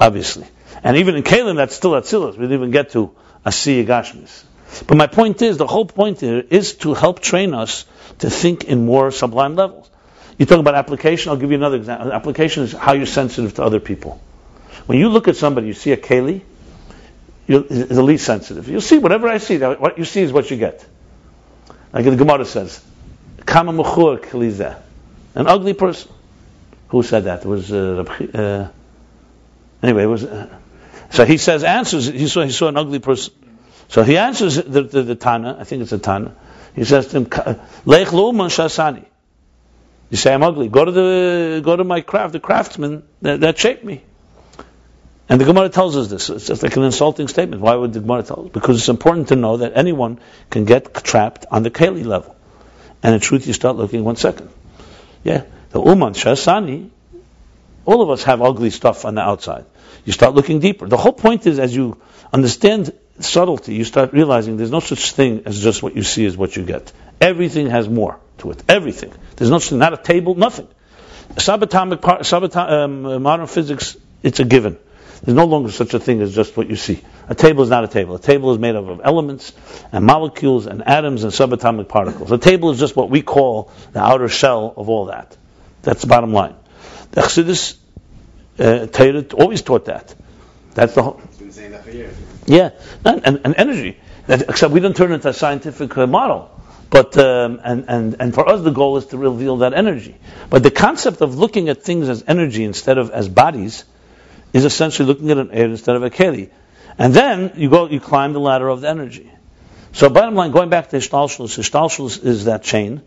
obviously. And even in Kalim, that's still Atzilus. We didn't even get to Asiya Gashmis. But my point is, the whole point here is to help train us to think in more sublime levels. You talk about application, I'll give you another example. Application is how you're sensitive to other people. When you look at somebody, you see a you're is the least sensitive. You'll see whatever I see, what you see is what you get. Like the Gemara says, Kama muchur kalizeh. An ugly person. Who said that? It was uh, uh, anyway. It was. Uh, so he says answers. He saw he saw an ugly person. So he answers the, the, the Tana. I think it's a Tana. He says to him, "Ka- Lech lu'uman shasani. You say I'm ugly. Go to the go to my craft, the craftsman that, that shaped me. And the Gemara tells us this. It's like an insulting statement. Why would the Gemara tell us? Because it's important to know that anyone can get trapped on the Kali level. And in truth, you start looking one second. Yeah, the Uman Shasani, all of us have ugly stuff on the outside. You start looking deeper. The whole point is, as you understand subtlety, you start realizing there's no such thing as just what you see is what you get. Everything has more to it. Everything. There's no not a table, nothing. Subatomic, par- subato- um, modern physics, it's a given. There's no longer such a thing as just what you see. A table is not a table. A table is made up of elements and molecules and atoms and subatomic particles. A table is just what we call the outer shell of all that. That's the bottom line. The Chassidus uh, Torah always taught that. That's the whole. It's been saying that for years. Yeah, and, and, and energy. That, except we don't turn it into a scientific uh, model. But um, and, and and for us, the goal is to reveal that energy. But the concept of looking at things as energy instead of as bodies is essentially looking at an air instead of a keli. And then you go, you climb the ladder of the energy. So bottom line, going back to Ishtalshlus, Ishtalshlus is that chain.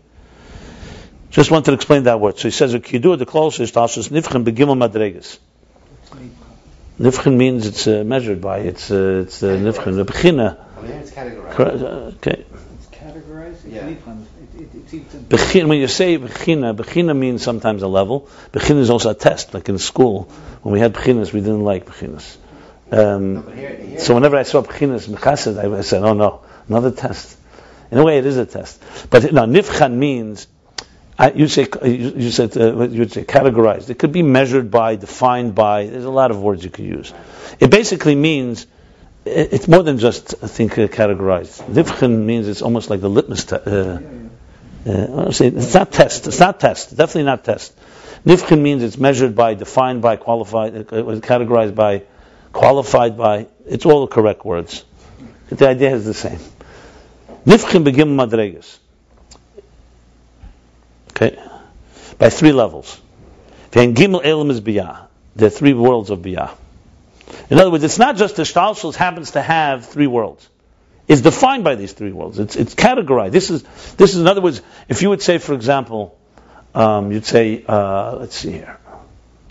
Just wanted to explain that word. So he says, "Kidur the close Ishtalshlus nifchen begimel madregas." Nifchen means it's uh, measured by. It's uh, it's uh, nifchen the bechina. Well, here it's categorized. Uh, Okay. It's categorized. Yeah. It, it, Bechin, when you say bechina, bechina means sometimes a level. Bechina is also a test, like in school. When we had bechinas, we didn't like bechinas. Um, but here, here so whenever I saw bechinas mechasid, I, I said, "Oh no, another test." In a way, it is a test. But no, nifchan means I, you say you, you said uh, you would say categorized. It could be measured by, defined by. There's a lot of words you could use. It basically means it- it's more than just, I think, uh, categorized. Nifchen means it's almost like the litmus test. Uh, uh, it's not test. It's not test. Definitely not test. Nifkin means it's measured by, defined by, qualified, uh, uh, categorized by, qualified by. It's all the correct words. The idea is the same. Nifchen begim madregas. Okay, by three levels. Gimel elam is biyah. Are three worlds of biyah. In other words, it's not just the Shtalshus happens to have three worlds. It's defined by these three worlds. It's, it's categorized. This is, this is, in other words, if you would say, for example, um, you'd say, uh, let's see here,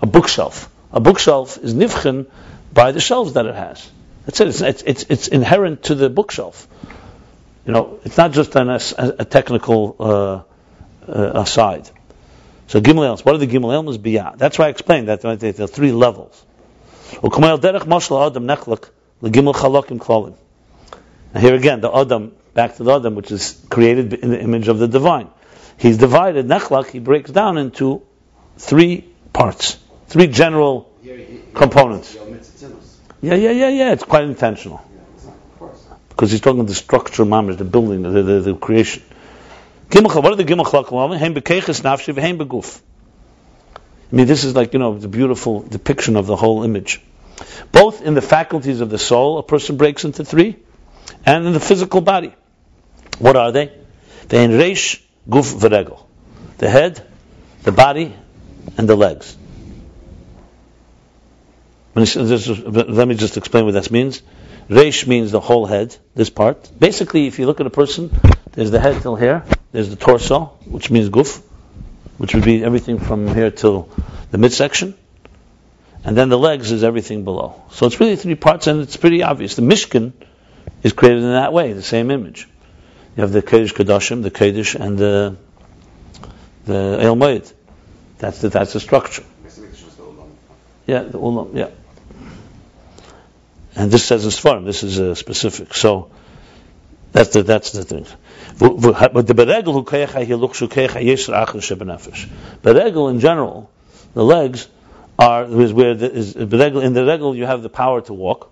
a bookshelf. A bookshelf is nifchen by the shelves that it has. That's it. It's, it's, it's, inherent to the bookshelf. You know, it's not just an, a, a technical uh, uh, aside. So Gimel Elms, what are the Gimel Elms? Biyah. That's why I explained that there are three levels. Now here again, the Adam, back to the Adam, which is created in the image of the divine. He's divided, Nechlach, he breaks down into three parts, three general components. Yeah, yeah, yeah, yeah, it's quite intentional. Because he's talking the structure, mamish, the building, the, the, the creation. What are the Gimel bekeches. I mean, this is like, you know, the beautiful depiction of the whole image. Both in the faculties of the soul, a person breaks into three, and in the physical body. What are they? Vein reish guf v'regel. The head, the body, and the legs. Let me just explain what that means. Reish means the whole head, this part. Basically, if you look at a person, there's the head till here, there's the torso, which means guf, which would be everything from here till the midsection, and then the legs is everything below. So it's really three parts, and it's pretty obvious. The Mishkan is created in that way, the same image. You have the Kodesh Kodashim, the Kodesh, and the the El Moed. That's the, that's the structure. Yeah, the ulam, yeah. And this says in Svarim, this is uh, specific. So that's the that's the thing. But the beregel in general, the legs are is where the, is in the regel you have the power to walk,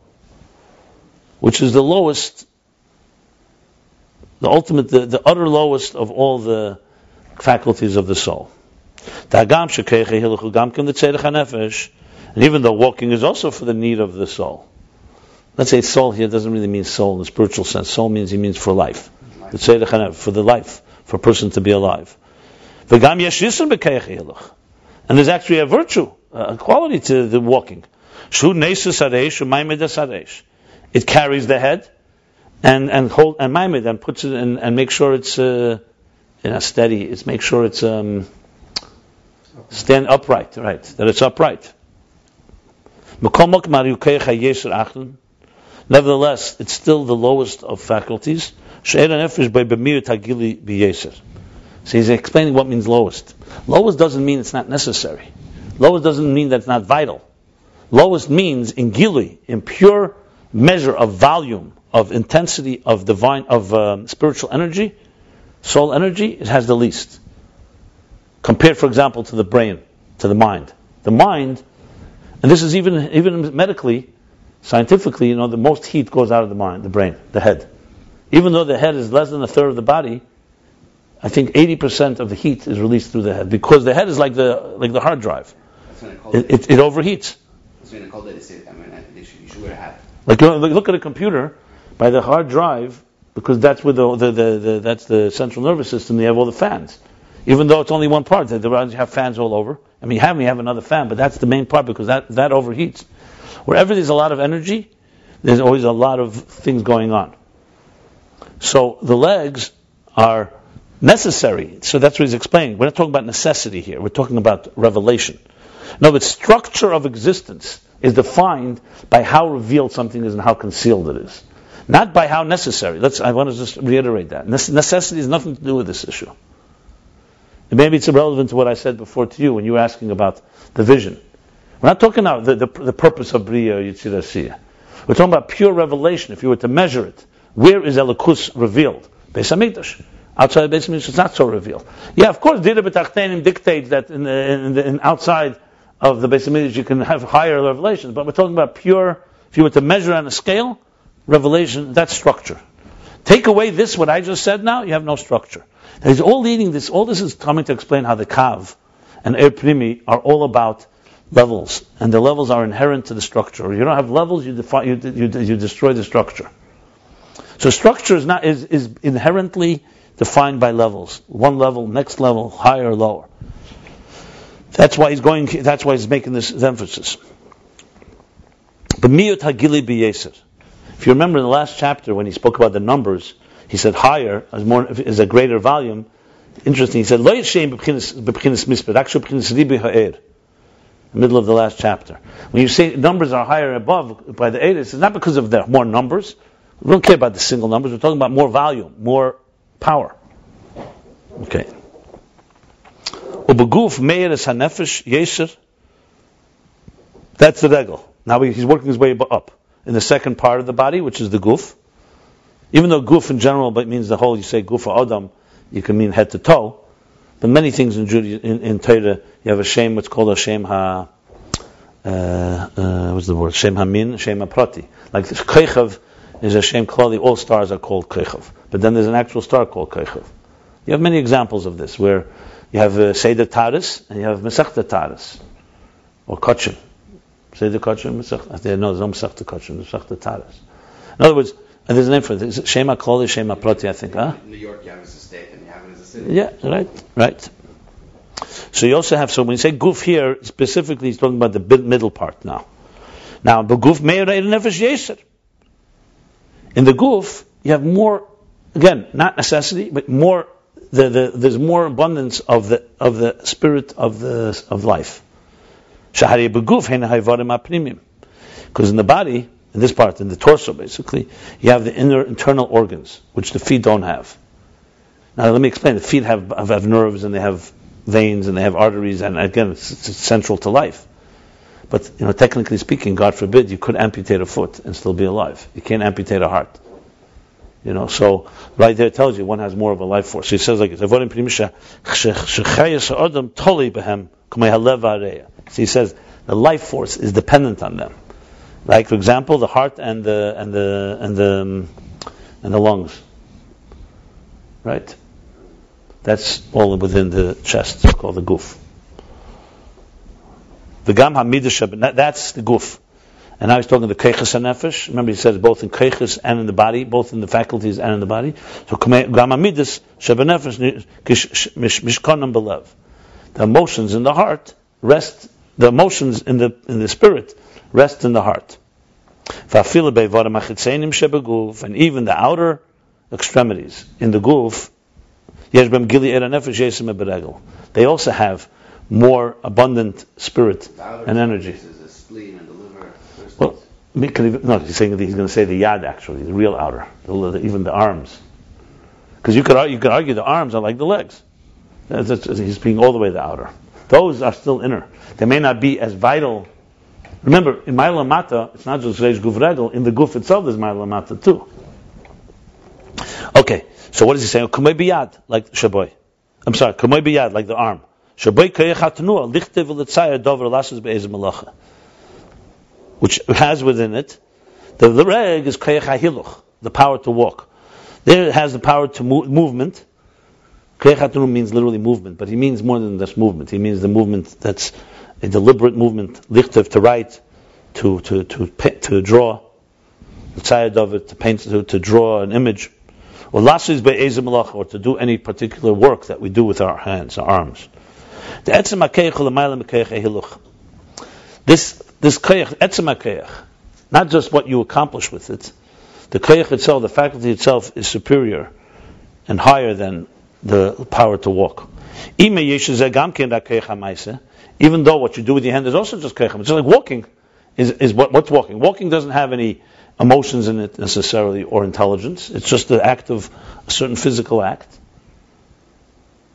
which is the lowest, the ultimate, the, the utter lowest of all the faculties of the soul. And even though walking is also for the need of the soul. Let's say soul here doesn't really mean soul in the spiritual sense. Soul means he means for life. For the life, for a person to be alive. And there's actually a virtue, a quality to the walking. It carries the head and and hold and maimed and puts it in and make sure it's uh, you know, steady. It's make sure it's um, stand upright, right? That it's upright. Nevertheless, it's still the lowest of faculties. So he's explaining what means lowest. Lowest doesn't mean it's not necessary. Lowest doesn't mean that it's not vital. Lowest means in gili, in pure measure of volume, of intensity, of divine, of um, spiritual energy, soul energy, it has the least. Compared, for example, to the brain, to the mind. The mind, and this is even even medically, scientifically, you know, the most heat goes out of the mind, the brain, the head. Even though the head is less than a third of the body, I think 80% of the heat is released through the head because the head is like the like the hard drive. That's when I called It, it. it, it overheats. That's I called it. I mean, I- they should, you should wear a hat. Like look at a computer by the hard drive because that's where the, the, the, the that's the central nervous system. They have all the fans, even though it's only one part. They have fans all over. I mean, have you have another fan, but that's the main part because that that overheats. Wherever there's a lot of energy, there's always a lot of things going on. So the legs are necessary. So that's what he's explaining. We're not talking about necessity here. We're talking about revelation. No, but structure of existence is defined by how revealed something is and how concealed it is. Not by how necessary. Let's, I want to just reiterate that. Nece- Necessity has nothing to do with this issue. And maybe it's irrelevant to what I said before to you when you were asking about the vision. We're not talking about the, the, the purpose of Bria Yitzhak We're talking about pure revelation. If you were to measure it, where is Elikus revealed? Beis Hamikdash. Outside Beis it's not so revealed. Yeah, of course, Dira B'Tachtenim dictates that in, the, in, the, in outside of the basic Hamikdash you can have higher revelations, but we're talking about pure. If you were to measure on a scale, revelation, that's structure. Take away this, what I just said now, you have no structure. It's all leading this, all this is coming to explain how the Kav and Er Primi are all about levels. And the levels are inherent to the structure. You don't have levels, you, defi- you, you, you destroy the structure. So structure is not is, is inherently defined by levels. One level, next level, higher, lower. That's why he's going. That's why he's making this emphasis. But hagili. If you remember in the last chapter when he spoke about the numbers, he said higher is more is a greater volume. Interesting. He said lo yishem b'pchinas misped actually. Middle of the last chapter. When you say numbers are higher above by the eight, it's not because of the more numbers. We don't care about the single numbers. We're talking about more volume, more power. Okay. Ubeguf meir es hanefesh yeser. That's the regel. Now he's working his way up in the second part of the body, which is the guf. Even though guf in general but means the whole, you say guf adam, you can mean head to toe. But many things in Judaism, in, in Torah, you have a shame, what's called a shame ha, uh, uh, what's the word? Shem hamin, shem prati. Like Kechav is a shame klali, all stars are called Kechav. But then there's an actual star called Kechav. You have many examples of this, where you have uh, Seder Taris and you have Masechta Taris, or Kachin. Seder Kachin, Masechta. No, there's no Masechta Kachin, Masechta Taris. In other words, and there's a name for it. it. Is it Shema Klali, Shema Prati, I think, huh? New York, you have as a state, and you have it as a city. Yeah, right, right. So you also have, so when you say goof here, specifically he's talking about the middle part now. Now, the goof meir nefesh yeser. In the goof, you have more, again, not necessity, but more, the, the, there's more abundance of the, of the spirit of the, of life. Because in the body, in this part, in the torso basically, you have the inner internal organs, which the feet don't have. Now let me explain. The feet have, have, have nerves and they have veins and they have arteries, and again, it's, it's central to life. But you know, technically speaking, God forbid, you could amputate a foot and still be alive. You can't amputate a heart. You know, so right there tells you one has more of a life force. So he says like this. So he says the life force is dependent on them. Like for example, the heart and the and the and the um, and the lungs. Right? That's all within the chest. It's called the guf. The gam hamidah That's the guf. And now he's talking the keiches and nefesh. Remember, he says both in keiches and in the body, both in the faculties and in the body. So gam hamidus shebenefesh mishkanam belev. The emotions in the heart rest. The emotions in the in the spirit rest in the heart. And even the outer extremities in the guf they also have more abundant spirit and energy. Is the spleen and the liver. There's Well, no, he's saying he's going to say the yad actually, the real outer, even the arms. Because you could you could argue the arms are like the legs. He's being all the way the outer. Those are still inner. They may not be as vital. Remember, in Ma'ila Mata, it's not just Reish Guf Regel, in the Guf itself there's Ma'ila Mata too. Okay, so what is he saying? Kumay biyad, like shaboy. I'm sorry, kumay biyad, like the arm. Shaboy dover lasses be'ez malacha. Which has within it, the, the reg is kayach the power to walk. There it has the power to move, movement. Hatanua means literally movement, but he means more than just movement. He means the movement that's a deliberate movement, lichtev to write, to, to, to, to draw, tzayah dover, to paint, to, to draw an image or lasis be'ezim or to do any particular work that we do with our hands, our arms. The ehiluch. This this keich etzem hakeich, not just what you accomplish with it. The keich itself, the faculty itself, is superior and higher than the power to walk. Even though what you do with your hand is also just keich, it's just like walking. Is, is what, what's walking? Walking doesn't have any emotions in it necessarily or intelligence. It's just the act of a certain physical act.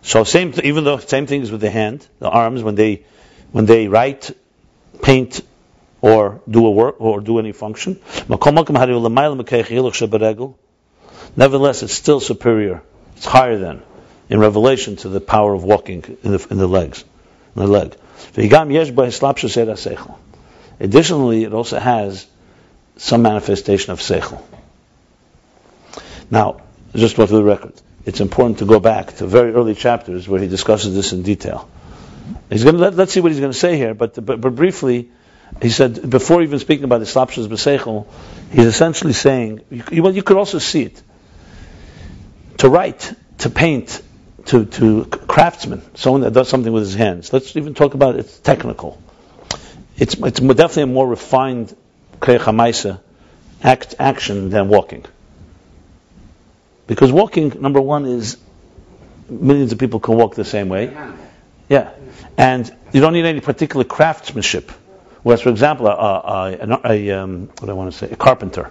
So same, even though same things with the hand, the arms when they when they write, paint, or do a work or do any function. Nevertheless, it's still superior. It's higher than in revelation to the power of walking in the, in the legs, in the leg. Additionally, it also has some manifestation of seichel. Now, just for the record, it's important to go back to very early chapters where he discusses this in detail. He's going to let, let's see what he's going to say here, but, but, but briefly, he said before even speaking about the slapshas b'seichel, he's essentially saying, you, well, you could also see it. To write, to paint, to, to craftsman, someone that does something with his hands. Let's even talk about it, it's technical. It's, it's definitely a more refined kreich act, action than walking. Because walking, number one, is millions of people can walk the same way. Yeah. And you don't need any particular craftsmanship. Whereas, for example, a, a, a, a um, what do I want to say, a carpenter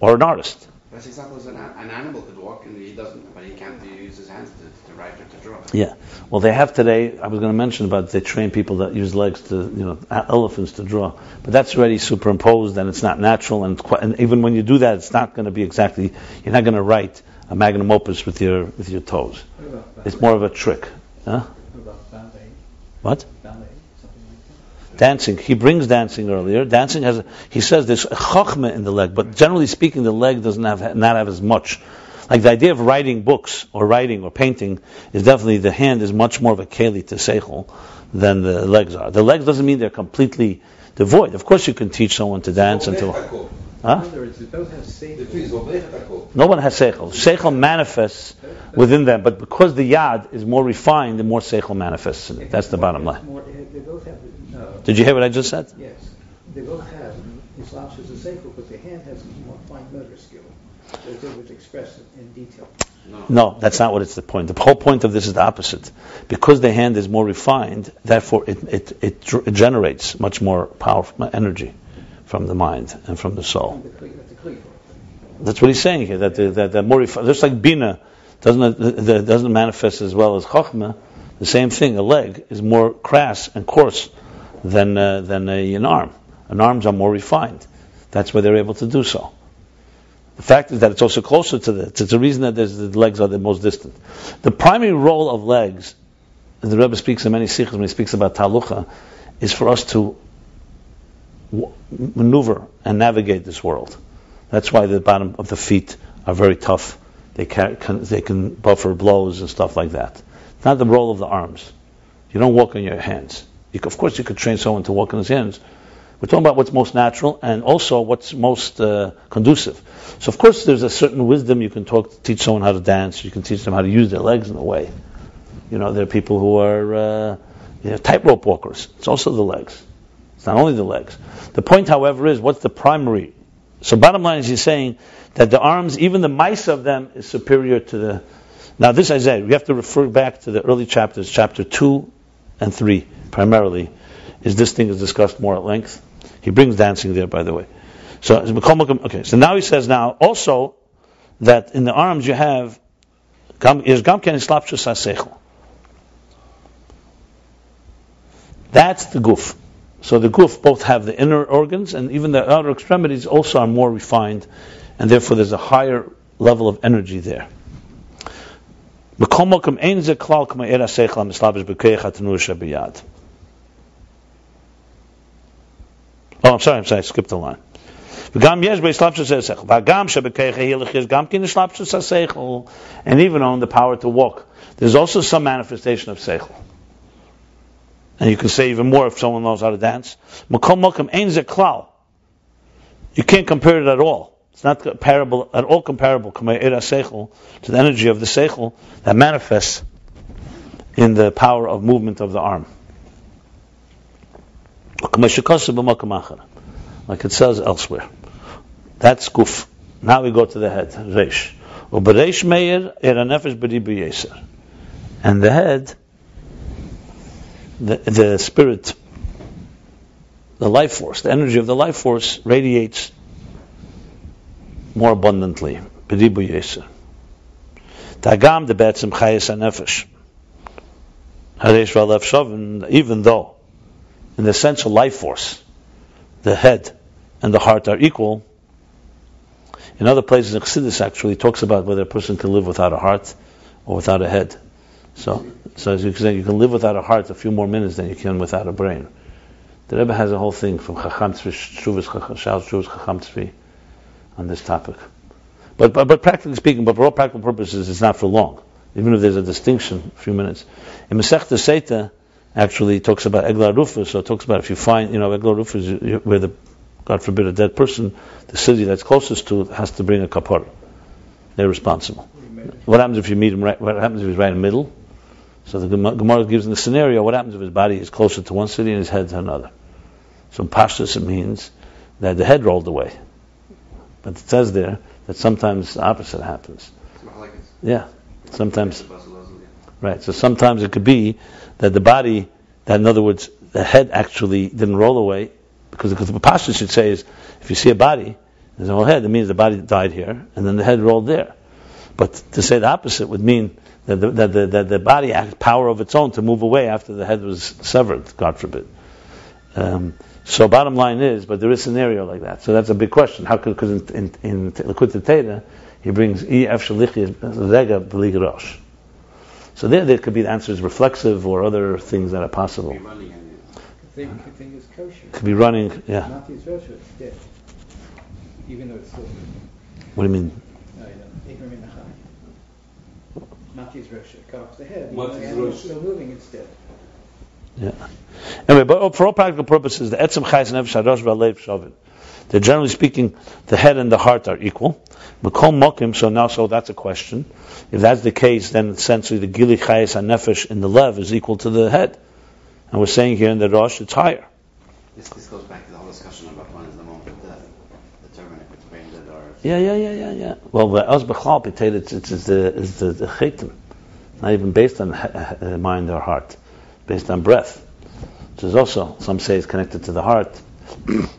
or an artist. That's example, an, an animal could walk and he doesn't, but he can't use his hands to, to write or to draw. Yeah. Well, they have today. I was going to mention about they train people that use legs to, you know, elephants to draw, but that's already superimposed and it's not natural. And, quite, and even when you do that, it's not going to be exactly. You're not going to write a magnum opus with your with your toes. It's more of a trick. Huh? What? Dancing. He brings dancing earlier. Dancing has, he says there's a chachma in the leg, but generally speaking, the leg doesn't have, not have as much. Like the idea of writing books, or writing, or painting, is definitely, the hand is much more of a keli to seichel than the legs are. The legs doesn't mean they're completely devoid. Of course you can teach someone to dance until... Huh? In words, No one has seichel. Seichel manifests within them, but because the yad is more refined, the more seichel manifests. In it. That's the bottom line. More, they both have, no. Did you hear what I just said? Yes. They both have. Islam says a seichel, but the hand has more fine motor skill. So it's able express it in detail. No. no, that's not what it's the point. The whole point of this is the opposite. Because the hand is more refined, therefore it, it, it, it generates much more powerful energy from the mind and from the soul. That's what he's saying here. That the, that the more just like bina doesn't doesn't manifest as well as chachma. The same thing. A leg is more crass and coarse than uh, than a, an arm. An arms are more refined. That's why they're able to do so. The fact is that it's also closer to the. It's the reason that the legs are the most distant. The primary role of legs, the Rebbe speaks in many sikhs when he speaks about talucha, is for us to maneuver and navigate this world. That's why the bottom of the feet are very tough. They can, they can buffer blows and stuff like that. It's not the role of the arms. You don't walk on your hands. You, of course, you could train someone to walk on his hands. We're talking about what's most natural and also what's most uh, conducive. So, of course, there's a certain wisdom you can talk, teach someone how to dance. You can teach them how to use their legs in a way. You know, there are people who are uh, you know, tightrope walkers. It's also the legs. It's not only the legs. The point, however, is what's the primary? So bottom line is he's saying that the arms, even the mice of them, is superior to the. Now this Isaiah, we have to refer back to the early chapters, chapter two and three primarily. Is this thing is discussed more at length? He brings dancing there, by the way. So okay. So now he says now also that in the arms you have is gamken That's the goof. So the goof both have the inner organs and even the outer extremities also are more refined, and therefore there's a higher level of energy there. Oh, I'm sorry, I'm sorry, I skipped the line. And even on the power to walk, there's also some manifestation of seichel. And you can say even more if someone knows how to dance. You can't compare it at all. It's not comparable at all comparable er to the energy of the seichel that manifests in the power of movement of the arm. Like it says elsewhere. That's guf. Now we go to the head, reish. And the head the, the spirit, the life force, the energy of the life force radiates more abundantly. The chayes even though in the essential life force, the head and the heart are equal, in other places Chassidus actually talks about whether a person can live without a heart or without a head. So, so as you can say, you can live without a heart a few more minutes than you can without a brain. The Rebbe has a whole thing from Chacham Tzvi, Shuvas Chacham Tzvi, on this topic. But, but but practically speaking, but for all practical purposes, it's not for long. Even if there's a distinction, a few minutes. In Masechta Sotah, actually talks about Egla Rufa, so it talks about if you find, you know, Egla Rufa is where the, God forbid, a dead person, the city that's closest to it has to bring a kapar. They're responsible. What happens if you meet him right, what happens if he's right in the middle? So the Gemara gives in the scenario, what happens if his body is closer to one city and his head to another? So in Pashtus it means that the head rolled away. But it says there that sometimes the opposite happens. It's more like it's- Yeah, sometimes it's possible, isn't it? Right. So sometimes it could be that the body, that in other words, the head actually didn't roll away, because because the pastor should say is, if you see a body, there's no head, it means the body died here, and then the head rolled there. But to say the opposite would mean that the, that the, that the body had power of its own to move away after the head was severed, God forbid. Um, so bottom line is, but there is a scenario like that. So that's a big question. How could, because in, in, in Likud he brings E F Shalichi Rega B'lig Rosh. So there, there could be the answer is reflexive or other things that are possible. Be running thing, thing is kosher. Could be running, yeah. Not these Rosh, it's dead. Even though it's still, What do you mean? no, you know, Ikram in the high. Not these Rosh, cut off the head. What even is though the still moving, it's dead. Yeah. Anyway, but for all practical purposes, the etzem chayes nefesh harosh v'alev shavin. They're generally speaking, the head and the heart are equal. M'kol mokim, so now, so that's a question. If that's the case, then essentially the gili chayes nefesh in the lev is equal to the head. And we're saying here in the rosh, it's higher. this, this goes back to the whole discussion about when is the moment of death. Determine if it's brain dead or Yeah, yeah, yeah, yeah, yeah. Well, the us potato, it's, it's, it's the, it's the, the chitim. Not even based on he- uh, mind or heart. Based on breath. Which is also, some say, is connected to the heart.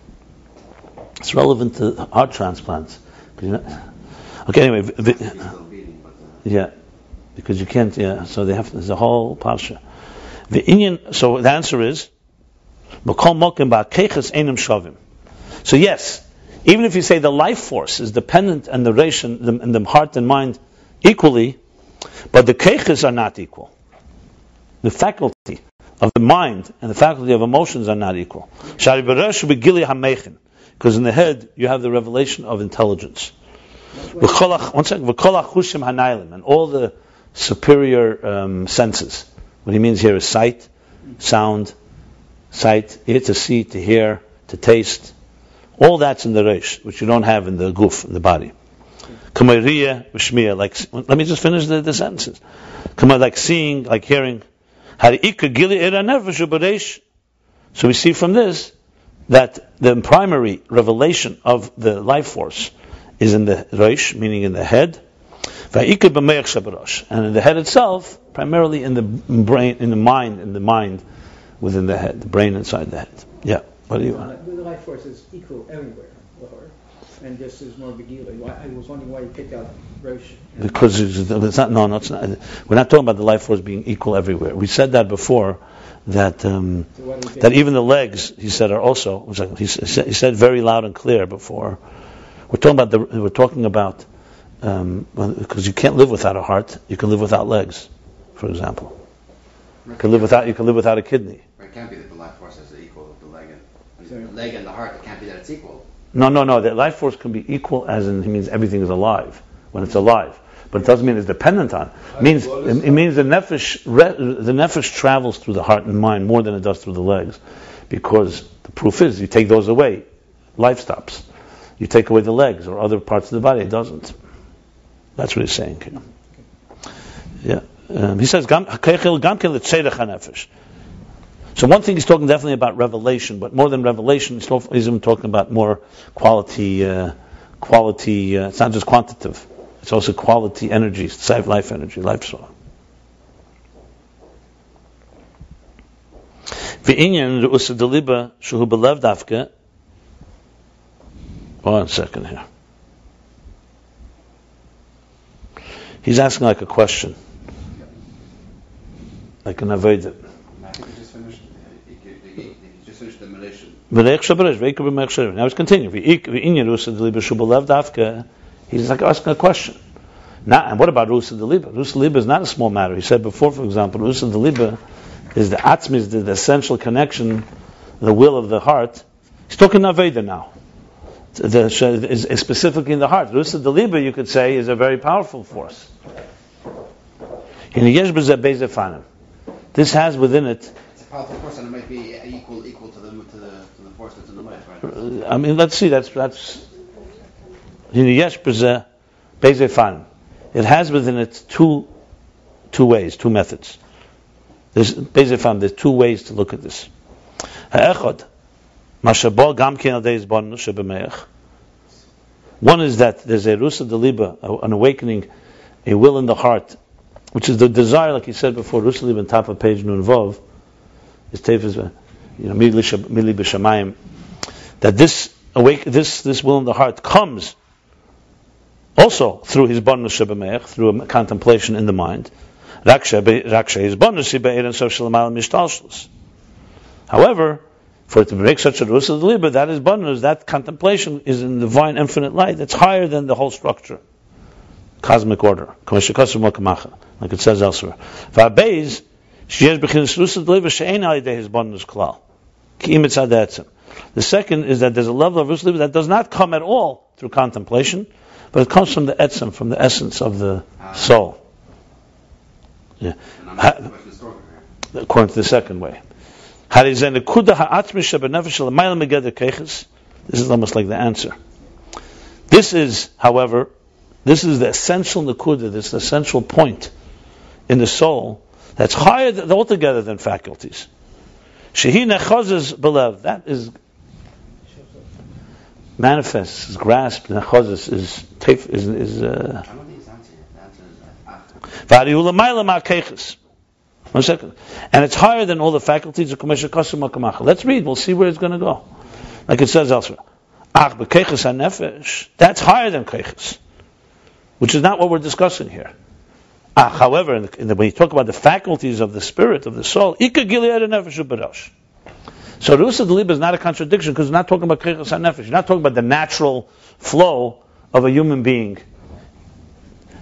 it's relevant to heart transplants. Okay, anyway, yeah, because you can't. Yeah, so they have. There's a whole parsha. The Indian. So the answer is. So yes, even if you say the life force is dependent on the ration and the heart and mind equally, but the keches are not equal. The faculty of the mind and the faculty of emotions are not equal. Because in the head you have the revelation of intelligence. One second. And all the superior um, senses. What he means here is sight, sound, sight, ear to see, to hear, to taste. All that's in the reish, which you don't have in the goof, in the body. Like, let me just finish the, the sentences. Like seeing, like hearing. So we see from this that the primary revelation of the life force is in the reish, meaning in the head, Va'ikar b'meich shabarosh, and in the head itself, primarily in the brain, in the mind, in the mind within the head, the brain inside the head. Yeah. What do you want? Uh, the life force is equal everywhere. And this is more begila. I was wondering why you picked out Rosh. Because it's, it's not. No, no, it's not. We're not talking about the life force being equal everywhere. We said that before. That um, So why do we pick that even the legs, he said, are also. He said, he said very loud and clear before. We're talking about the. We're talking about um, because you can't live without a heart. You can live without legs, for example. You can live without. You can live without a kidney. Or it can't be that the life force is equal with the leg and the leg and the heart. It can't be that it's equal. No, no, no. The life force can be equal, as in it means everything is alive when it's alive. But it doesn't mean it's dependent on. It means it, it means the nefesh re, the nefesh travels through the heart and mind more than it does through the legs, because the proof is you take those away, life stops. You take away the legs or other parts of the body, it doesn't. That's what he's saying. Yeah. Um, he says, "Gam- hakechel gam ken letzedech hanefesh." So one thing he's talking definitely about revelation, but more than revelation, he's he's even talking about more quality, uh, quality. Uh, it's not just quantitative; it's also quality energy, life energy, life soul. V'inyan re'usa deliba shuhu belev dafke. One second here. He's asking like a question, like an avodah. He just finished the malation. V'reich shabaresh, ve'ikar b'meich shabaresh. Now let's continue. V'ik- v'inyan rusa deliba shuhu belev dafke. He's like asking a question. Now, and what about rusa deliba? Rusa deliba is not a small matter. He said before, for example, rusa deliba is the atzmi, is the, the essential connection, the will of the heart. He's talking Aveda now. the, is, is specifically in the heart. Rusa Deliba, you could say, is a very powerful force. This has within it. It's a powerful force, and it might be equal equal to the to the to the force that's in the way, right? I mean, let's see. That's that's. It has within it two two ways, two methods. There's basically there's two ways to look at this. One is that there's a rusa deliba, an awakening, a will in the heart, which is the desire, like he said before, rusa deliba on top of page nun vov, is tefes, uh, you know, mili b'shamayim, that this awake, this this will in the heart comes also through his bonus shebemeich, through contemplation in the mind. Raksha bonus However, for it to break such a rus of the liber, that is bonus, that contemplation is in divine infinite light that's higher than the whole structure. Cosmic order. Like it says elsewhere. The second is that there's a level of rus that does not come at all through contemplation, but it comes from the etzem, from the essence of the soul. Yeah. According to the second way. This is almost like the answer. This is, however, this is the essential nakuda, this is the essential point in the soul that's higher than, altogether than faculties. Shehi nechozes belev. That is manifests, is grasped. Nechozes is is is. Uh, one second. And it's higher than all the faculties of Commercial Kamacha. Let's read, we'll see where it's going to go. Like it says elsewhere. Ach, nefesh. That's higher than keches. Which is not what we're discussing here. Ah, however, in the, in the, when you talk about the faculties of the spirit, of the soul, ika gilead nefesh. So Rusa Delib is not a contradiction because we're not talking about keches nefesh. You're not talking about the natural flow of a human being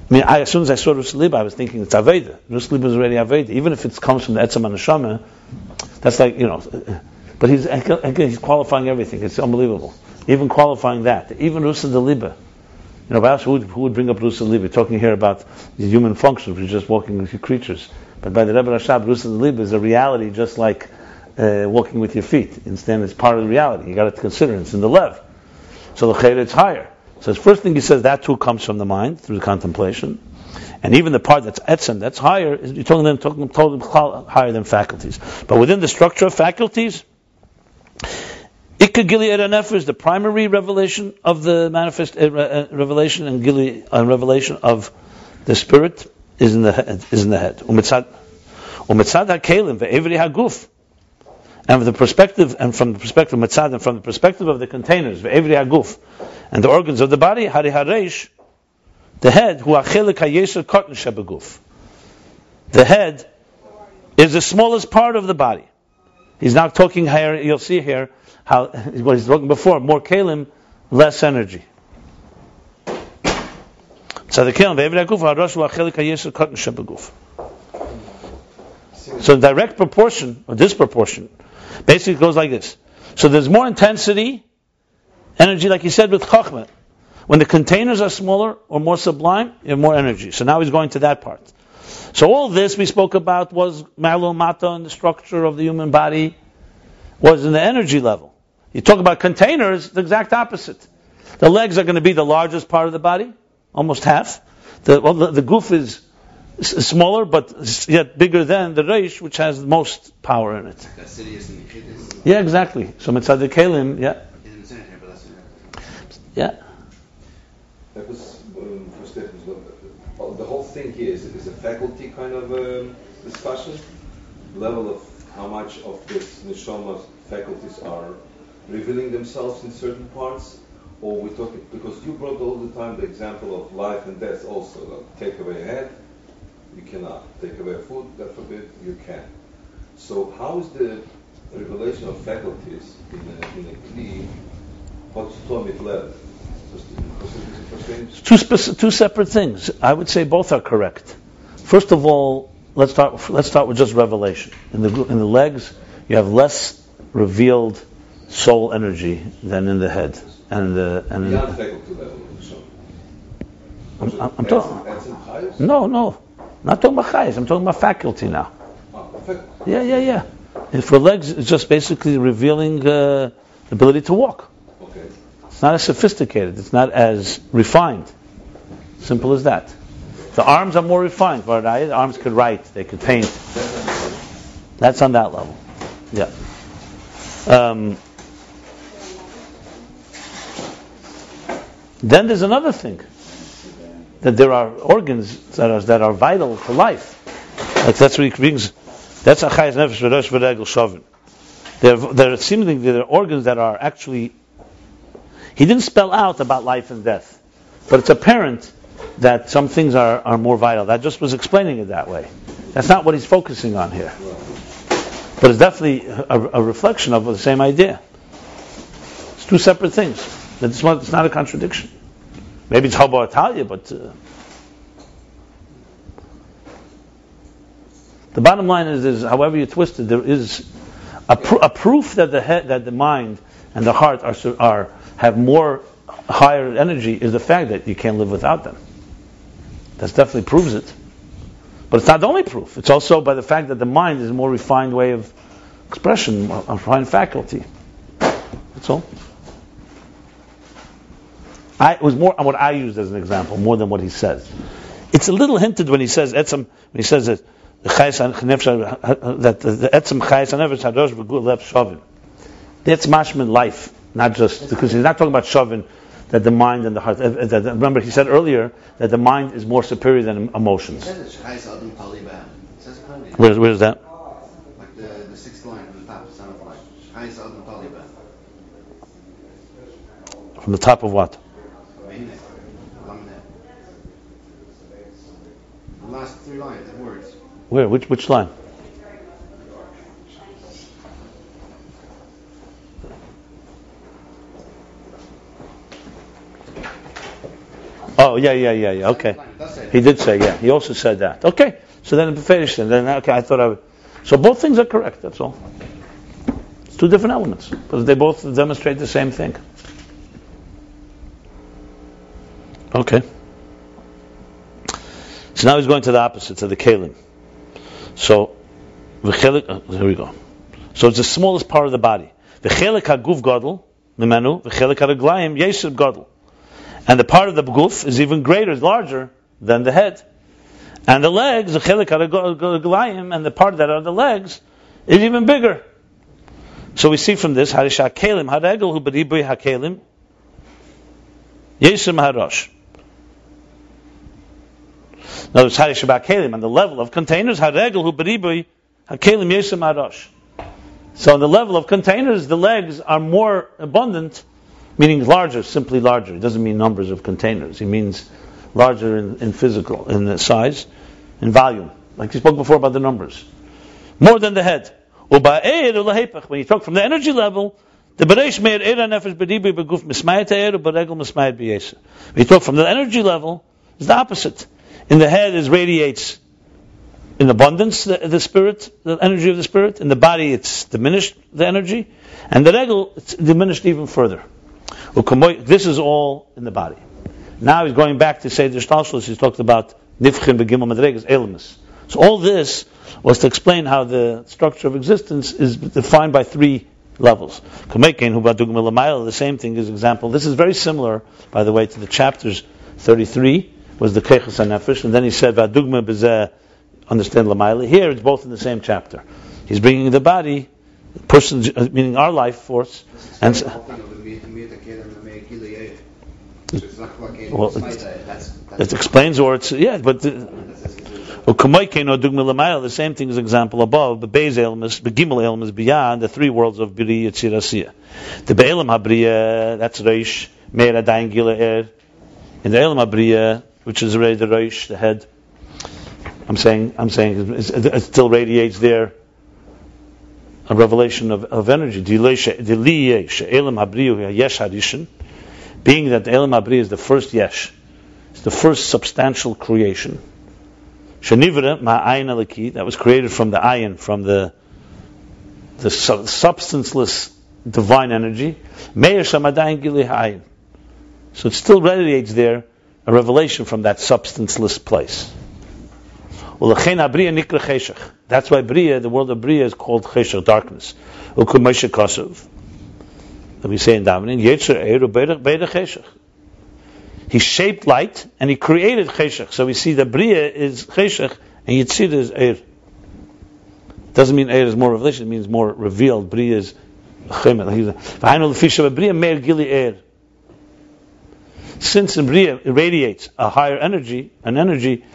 I mean, I, as soon as I saw Rus I was thinking it's Aveda. Rus is already Aveda. Even if it comes from the Etzam Anashama, that's like, you know, but he's, again, he's qualifying everything. It's unbelievable. Even qualifying that. Even Rus Liba. You know, perhaps who would, who would bring up Rus Liba? Talking here about the human functions, which is just walking creatures. But by the Rebbe Rashab, Rus Liba is a reality just like uh, walking with your feet. Instead, it's part of the reality. You got to consider it. It's in the lev. So the chayr, it's higher. So the first thing he says, that too comes from the mind through the contemplation. And even the part that's etzem, that's higher, you're talking them, talking, talking higher than faculties. But within the structure of faculties, Ikka Gili is the primary revelation of the manifest uh, uh, revelation, and Gili uh, revelation of the spirit is in the head. Is in the head. Umitzad hakelim ve'evri haguf. And from the perspective, and from the perspective of Mitzad, and from the perspective of the containers, ve'evri haguf, and the organs of the body, Hari Haresh, the head, who achelik hayeser cotton shebeguf. The head is the smallest part of the body. He's not talking here, you'll see here, how, what he's talking before, more kalim, less energy. So the kalim, So in direct proportion, or disproportion, basically it goes like this. So there's more intensity Energy, like he said with Chachma. When the containers are smaller or more sublime, you have more energy. So now he's going to that part. So all this we spoke about was Malu Mata and the structure of the human body was in the energy level. You talk about containers, the exact opposite. The legs are going to be the largest part of the body, almost half. The, well, the, the goof is smaller, but yet bigger than the reish, which has the most power in it. Yeah, exactly. So mitzad the kelim, yeah. Yeah. That was um, the whole thing here is, is a faculty kind of um, discussion, level of how much of this neshama faculties are revealing themselves in certain parts, or we talk because you brought all the time the example of life and death also. Like take away a head, you cannot. Take away food, God forbid, you can. So how is the revelation of faculties in a, in a kli, what's Tomit level? Two, two separate things. I would say both are correct. First of all, let's start. Let's start with just revelation. In the in the legs, you have less revealed soul energy than in the head. and the and Beyond faculty level. I'm, I'm, I'm talking. No, no, not talking about chayes. I'm talking about faculty now. Ah. Yeah, yeah, yeah. And for legs, it's just basically revealing uh, the ability to walk. Okay. It's not as sophisticated. It's not as refined. Simple as that. The arms are more refined. The arms could write. They could paint. That's on that level. Yeah. Um, then there's another thing that there are organs that are that are vital to life. Like that's what he brings. That's achayis nefesh v'rosh v'regel shovin. There, there are seemingly there are organs that are actually. He didn't spell out about life and death, but it's apparent that some things are, are more vital. That just was explaining it that way. That's not what he's focusing on here. But it's definitely a, a reflection of the same idea. It's two separate things. It's not a contradiction. Maybe it's Haba Italia, but uh, the bottom line is, is, however you twist it, there is a, pr- a proof that the head, that the mind and the heart are, are have more higher energy is the fact that you can't live without them. That definitely proves it. But it's not the only proof. It's also by the fact that the mind is a more refined way of expression, a refined faculty. That's all. I, it was more on what I used as an example, more than what he says. It's a little hinted when he says etzem, when he says that the chayes han- nefesh- that the the etzem chayes hanefesh hadosh v'gul lev shovin. That's mashman life, not just because he's not talking about shovin, that the mind and the heart. uh, that- Remember, he said earlier that the mind is more superior than emotions. says it's Chayes Adam Taliban. It says it clearly. Where, where's that? Like the, the sixth line from the top, it sounds like Chayes Adam Taliban. From the top of what? Vehine, Lamaneh. The last three lines, the words. Where? Which which line? Oh yeah yeah yeah yeah okay. Line, That's it. He did say yeah. He also said that. Okay. So then finished and then okay I thought I would. So both things are correct. That's all. It's two different elements, but they both demonstrate the same thing. Okay. So now he's going to the opposite, to the kalim. So, uh, here we go. So it's the smallest part of the body. V'chelik haguf gadol, mimenu, v'chelik haraglayim, yesib gadol. And the part of the guf is even greater, larger than the head. And the legs, v'chelik haraglayim, and the part that are the legs, is even bigger. So we see from this, harisha kalim, haregel hu beribui hakelim, yesim harosh. In other words, Shabbat Kalim, on the level of containers, Haregel Hu Beribui, Hakelim Yesem Harosh. So on the level of containers, the legs are more abundant, meaning larger, simply larger. It doesn't mean numbers of containers. It means larger in, in physical, in the size, in volume. Like you spoke before about the numbers. More than the head. When you talk from the energy level, the bereish meir era nefesh beribui beguf mismayet eir uberegel mismayet b'yesa. When talk from the energy level, it's the opposite. In the head, it radiates in abundance the, the spirit, the energy of the spirit. In the body, it's diminished the energy, and the regel it's diminished even further. This is all in the body. Now he's going back to say the Shtalshalos. He's talked about nifchim begimel madregas elemus. So all this was to explain how the structure of existence is defined by three levels. The same thing is example. This is very similar, by the way, to the chapters 33 was the Kechas HaNefesh, and then he said, V'adugma b'zeh, understand Lamaila. Here it's both in the same chapter. He's bringing the body, person, uh, meaning our life force, and the the Well, it- explains, or it's, yeah, but the, the same thing as example above, The Beis Elmas, but Gimel Elmas beyond the three worlds of Biri Yitzirasiya. The Be'elam HaBriya, that's Reish, Meir Adayin Gilead. In the Elam HaBriya, which is already the Reish, the head, I'm saying, I'm saying it, still radiates there a revelation of, of energy. Being that the elam habri is the first yesh, it's the first substantial creation. Shenivra ma'ayin alaki, that was created from the ayin, from the the su- substanceless divine energy. Meir Shamadayin Gili Hayin. So it still radiates there a revelation from that substanceless place. That's why Briya, the world of Briya, is called Cheshach, darkness. That we say in Davening. He shaped light and he created Cheshach. So we see that Briya is Cheshach and Yitzir is Eir. Doesn't mean Eir is more revelation, it means more revealed. Briya is Chemet. V'hainu l'fisha Briya Meir Gili Eir. Since Briya irradiates a higher energy, an energy,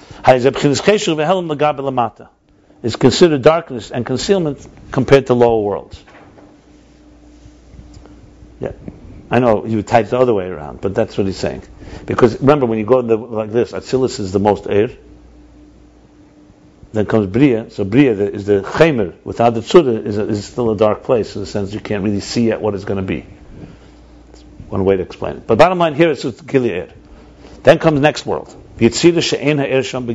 is considered darkness and concealment compared to lower worlds. Yeah. I know you type the other way around, but that's what he's saying. Because remember, when you go the, like this, Atzilus is the most air. Then comes Bria. So Bria is the Chemer. Without the Tzura, is, is still a dark place in the sense you can't really see yet what it's going to be. One way to explain it. But bottom line here is Gilead. Then comes next world. Yitzira she'en sham.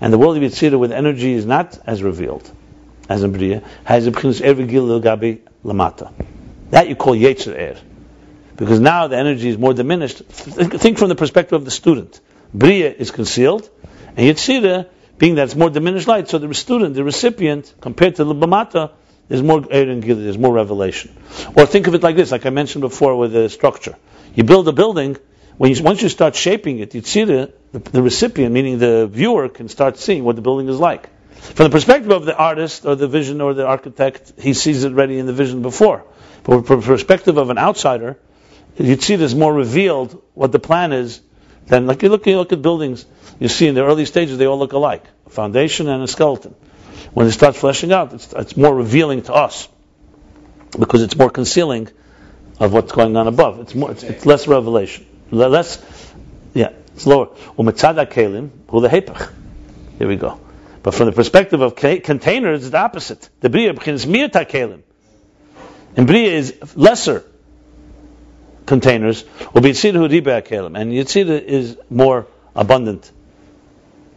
And the world of Yitzira with energy is not as revealed as in Bria, has a b'chinas er v'gil gabi lamata. That you call Yetzer Er. Because now the energy is more diminished. Think from the perspective of the student. Bria is concealed, and Yetzirah, being that it's more diminished light, so the student, the recipient, compared to the Bamata, there's more eh, there's more revelation. Or think of it like this, like I mentioned before with the structure. You build a building, when you, once you start shaping it, Yetzirah, the, the recipient, meaning the viewer, can start seeing what the building is like. From the perspective of the artist or the vision or the architect, he sees it ready in the vision before. But from the perspective of an outsider, you'd see this more revealed what the plan is than like you look you look at buildings you see in the early stages they all look alike a foundation and a skeleton when it starts fleshing out it's, it's more revealing to us because it's more concealing of what's going on above. It's more it's, it's less revelation. Less yeah it's lower. Umetzada kelim the hepech here we go. But from the perspective of containers it's the opposite. The bria is mirta kelim and bria is lesser containers, Yitzira Riba Kelim, and Yitzira is more abundant,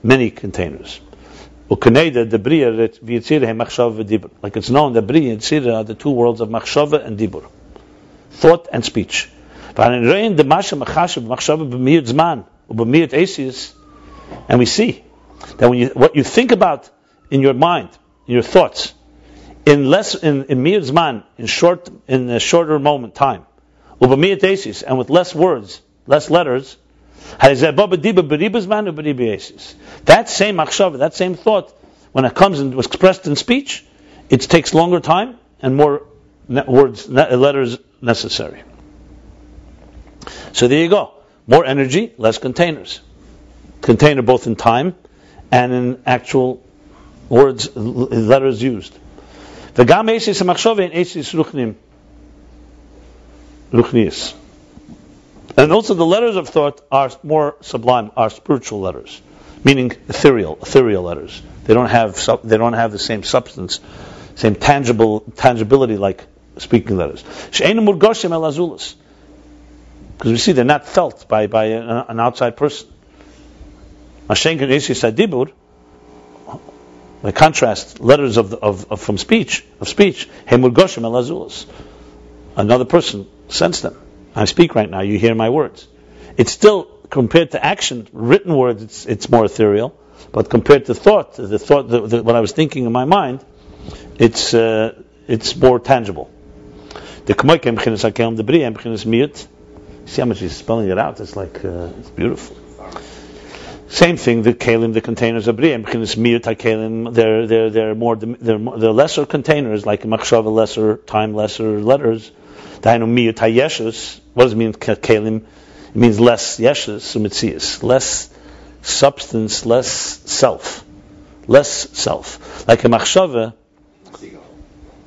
many containers. The Machshava v'Dibur. Like it's known that Bria and Yitzira are the two worlds of Machshava and Dibur. Thought and speech. And we see that when you, what you think about in your mind, in your thoughts, in less in, in zman, in short in a shorter moment time, and with less words, less letters, that same machshava, that same thought, when it comes and was expressed in speech, it takes longer time and more words, letters necessary. So there you go. More energy, less containers. Container both in time and in actual words, letters used. Ruchnius. And also the letters of thought are more sublime, are spiritual letters, meaning ethereal, ethereal letters. They don't have they don't have the same substance, same tangible tangibility like speaking letters. Because we see they're not felt by, by an outside person. By contrast, letters of, of, of, from speech of speech, another person sense them. I speak right now, you hear my words. It's still, compared to action, written words, it's, it's more ethereal, but compared to thought, the thought, the, the, what I was thinking in my mind, it's, uh, it's more tangible. The See how much he's spelling it out. It's like uh, it's beautiful. Same thing. The kalim, the containers of kalim. They're they're they're more they're, they're lesser containers like machshava, lesser time, lesser letters miyut. What does it mean, kalim? It means less yeshus, sumitzias. Less substance, less self. Less self. Like a machshava.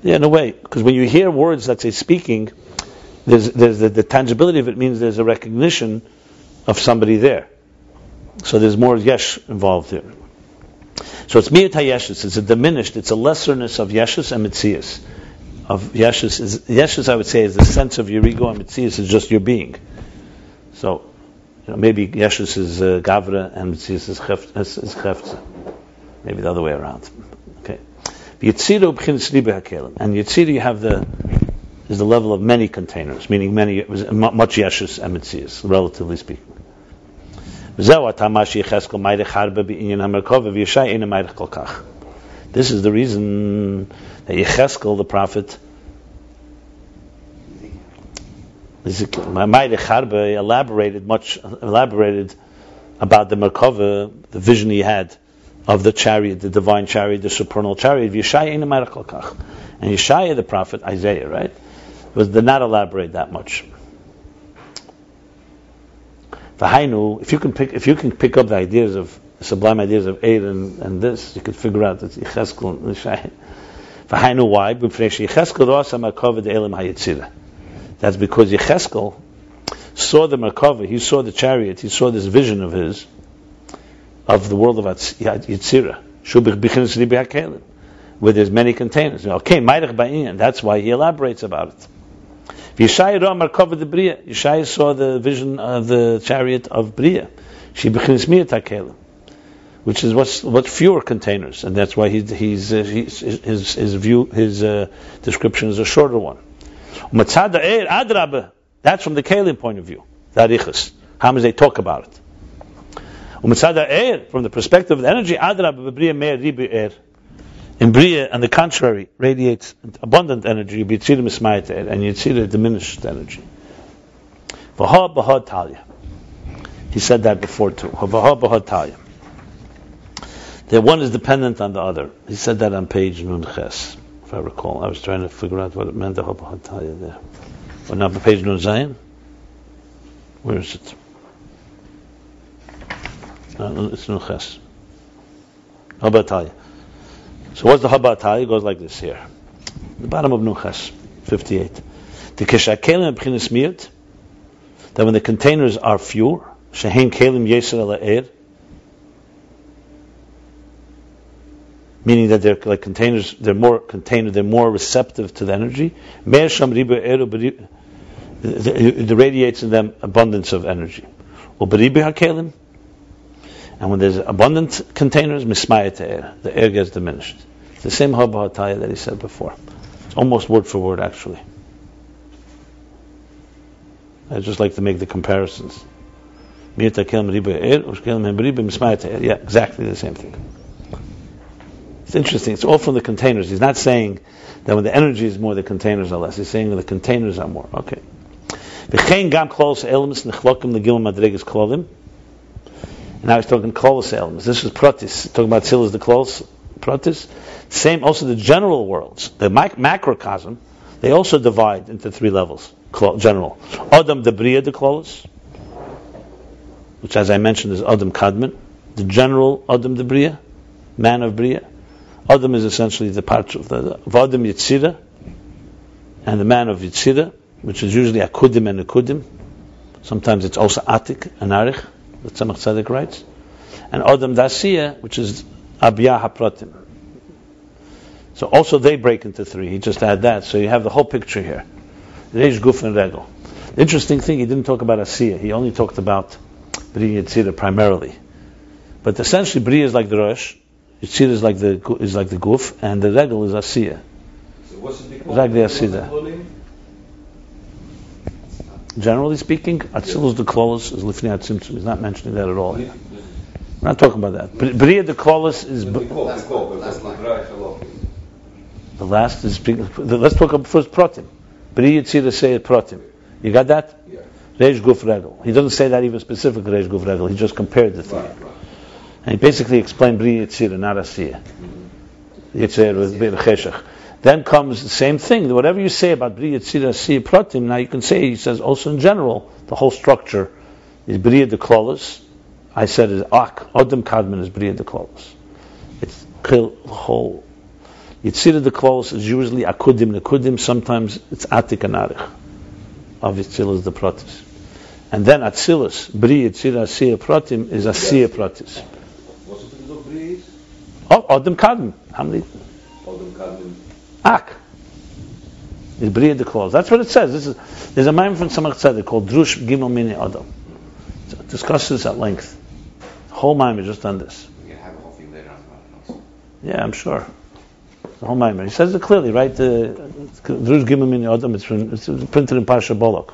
Yeah, in a way. Because when you hear words that say speaking, there's, there's the, the tangibility of it means there's a recognition of somebody there. So there's more yesh involved here. So it's miyut hayeshus. It's a diminished, it's a lesserness of yeshus and mitzias of Yeshus is Yeshus. I would say is the sense of your ego and Mitzias is just your being. So you know, maybe Yeshus is uh, Gavra and Mitzias is Chefza. Maybe the other way around. Okay. And Yitzira you have the is the level of many containers, meaning many much Yeshus and Mitzias, relatively speaking. This is the reason that Yecheskel, the prophet, Ma'amai Harbe elaborated much, elaborated about the Merkava, the vision he had of the chariot, the divine chariot, the supernal chariot. Yeshaya And Yeshaya, the prophet, Isaiah, right, was did not elaborate that much. V'hainu, if you can pick, if you can pick up the ideas of sublime ideas of Eid and, and this, you could figure out that Yecheskel and Yeshaya. V'hainu, why? That's because Yecheskel saw the Merkava, he saw the chariot, he saw this vision of his, of the world of Yitzira, where there's many containers. Okay, that's why he elaborates about it. Yeshaya saw the vision of the chariot of Bria, which is what's what fewer containers, and that's why he, he's, uh, he's, his his view his uh, description is a shorter one. That's from the Kalim point of view, the How much they talk about it. From the perspective of the energy, in Bria, on the contrary, radiates abundant energy, and Yitzira diminished energy. He said that before too. That one is dependent on the other. He said that on page Nun Ches if I recall. I was trying to figure out what it meant, the Hataya there. But now, page Nun? Where is it? It's Nun Ches. So what's the Habataya? It goes like this here. The bottom of Nun Ches, 58. The Keshakelim B'chinas Miyat, that when the containers are few, Shehin Kelim Yesir Ela'er, meaning that they're like containers, they're more container, they're more receptive to the energy. It radiates in them abundance of energy. And when there's abundant containers, the air gets diminished. It's the same haba that he said before. It's almost word for word, actually. I just like to make the comparisons. Yeah, exactly the same thing. It's interesting. It's all from the containers. He's not saying that when the energy is more, the containers are less. He's saying that the containers are more. Okay. Now he's talking klolos elements. This is pratis. Talking about tzil is the klolos pratis. Same also the general worlds, the macrocosm. They also divide into three levels. General. Adam the bria the klolos, which as I mentioned is Adam Kadmon. The general Adam the bria, man of bria. Adam is essentially the part of the Adam Yitzira and the man of Yitzira, which is usually Akudim and Akudim. Sometimes it's also Atik and Arich, the Tzemach Tzedek writes. And Adam Dasiya, which is Abiyah HaPratim. So also they break into three. He just had that. So you have the whole picture here. Reish, Guf, and Regel. Interesting thing, he didn't talk about Asiya. He only talked about Bri Yitzira primarily. But essentially, Bri is like the Rosh, Yitzir is like the is like the guf, and the regel is asiya. So what's it Like the. Generally speaking, Atzilus the Klolos is Lifnei Atzimtzum. He's not mentioning that at all. We're not talking about that. Bria the Klolos is. The last is. Let's talk about first Protim. Bria Yitzir say Protim. You got that? Yeah. Reish Guf Regel. He doesn't say that even specifically Reish Guf Regel. He just compared the three. Right, right. And he basically explained Bri Yitzira, not Asiya. Yitzir with Bir Cheshach. Then comes the same thing. Whatever you say about Bri Yitzira, Asiya, Pratim, now you can say, he says also in general, the whole structure is Bria de Klolos. I said is Ak. Odom Kadmon is Bria de Klolos. It's the whole. Yitzira de Klolos is usually Akudim Nekudim, sometimes it's Atik and Arich. Of Yitzira the Pratis. And then Atzilus, Bri Yitzira Asiya Pratim is Asiya Pratis. Oh, Adam Kadm. How many? Adam Kadm. Ak. Is Bria the clause. That's what it says. This is, there's a man from Tzemach Tzedek called Drush Gimel Mini Adam. It discusses at length. The whole mind is just on this. We can have a whole thing later on about it. Yeah, I'm sure. The whole Maimer. He says it clearly, right? The Drush Gimel Min Adam. It's, from, it's printed in Parsha Bolok.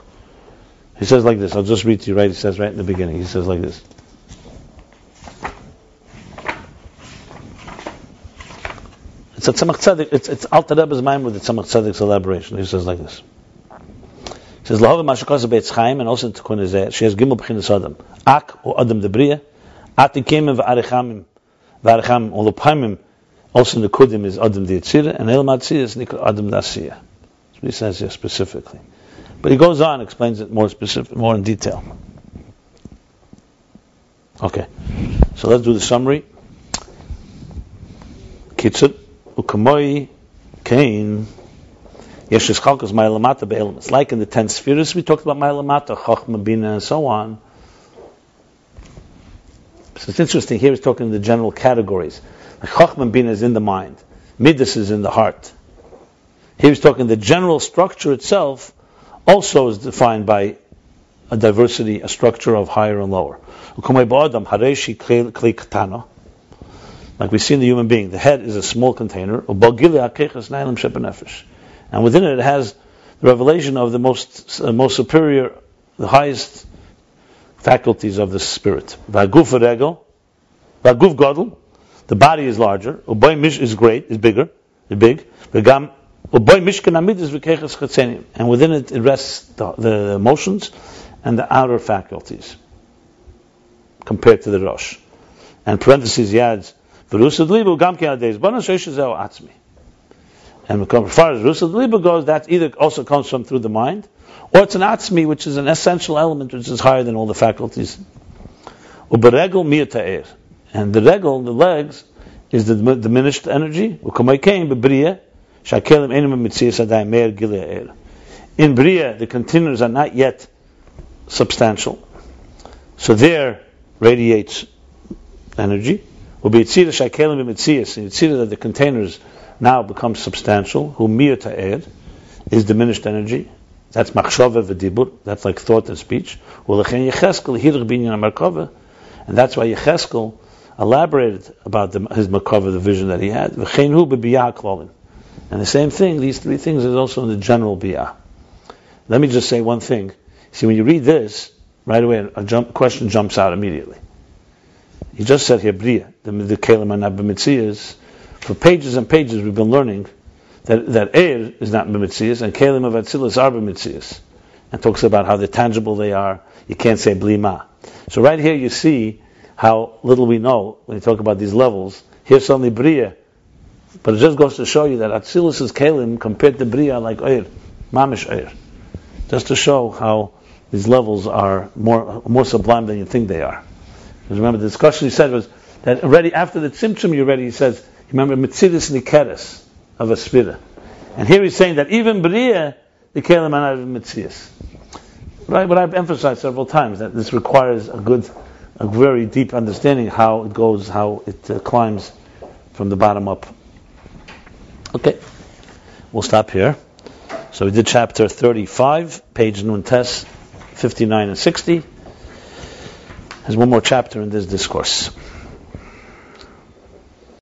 He says like this. I'll just read to you. Right? He says right in the beginning. He says like this. It's a Tzemach Tzedek. It's it's Alter Rebbe's mind with the Tzemach Tzedek's elaboration. He says like this. He says Lahava Mashakos Beitz Chaim and also Tikkun Ezeh. She has Gimel B'chinas Adam. Ak or Adam Debriya. Atikim v'Arechamim. V'Arechamim or Lupamim. Also in the Kudim is Adam Diyitzira and El Matzir is Nikra Adam. That's what he says here specifically. But he goes on, explains it more specific, more in detail. Okay, so let's do the summary. Kitzur ukamoi kain yesh chalkas ma'elamata be'elam. It's like in the ten spheres we talked about ma'elamata, chachma, bina, and so on. So it's interesting. Here he's talking the general categories. Like bina is in the mind. Midas is in the heart. Here he's talking the general structure itself also is defined by a diversity, a structure of higher and lower. Like we see in the human being, the head is a small container, and within it it has the revelation of the most uh, most superior, the highest faculties of the spirit. The body is larger, is great, is bigger, is big. And within it, it rests the, the emotions and the outer faculties compared to the Rosh. And parentheses, he adds, and as far as Rusad goes, that either also comes from through the mind, or it's an Atzmi, which is an essential element which is higher than all the faculties. And the regel, the legs, is the diminished energy. In Bria, the containers are not yet substantial. So there radiates energy. Will be Yitzira Shakelim B'Mitzias, and Yitzira that the containers now become substantial, who Mir Ta'ed, is diminished energy. That's Machshava V'Dibur, that's like thought and speech. U'lechen Yecheskel Hirch Binyan Markova, and that's why Yecheskel elaborated about the, his Markova, the vision that he had. V'chein Hu B'Biyah Klolim. And the same thing, these three things is also in the general biyah. Let me just say one thing. See, when you read this, right away a jump, question jumps out immediately. He just said here, bria, the, kelim and For pages and pages we've been learning that, that air is not b'mitzias and kelim of atzilus are b'mitzias. And talks about how they're tangible they are. You can't say blima. So right here you see how little we know when you talk about these levels. Here's only bria but it just goes to show you that Atzilus is Kalim compared to Bria like Eir, Mamish Eir. Just to show how these levels are more more sublime than you think they are. Because remember the discussion he said was that already after the Tzimtzum you already he says, remember Mitzidis Nikeres of a Spira. And here he's saying that even Bria, the Kalim not Mitzias. Right, but I've emphasized several times that this requires a good, a very deep understanding how it goes, how it uh, climbs from the bottom up. Okay, we'll stop here. So we did chapter 35, page Nuntes, 59 and 60. There's one more chapter in this discourse.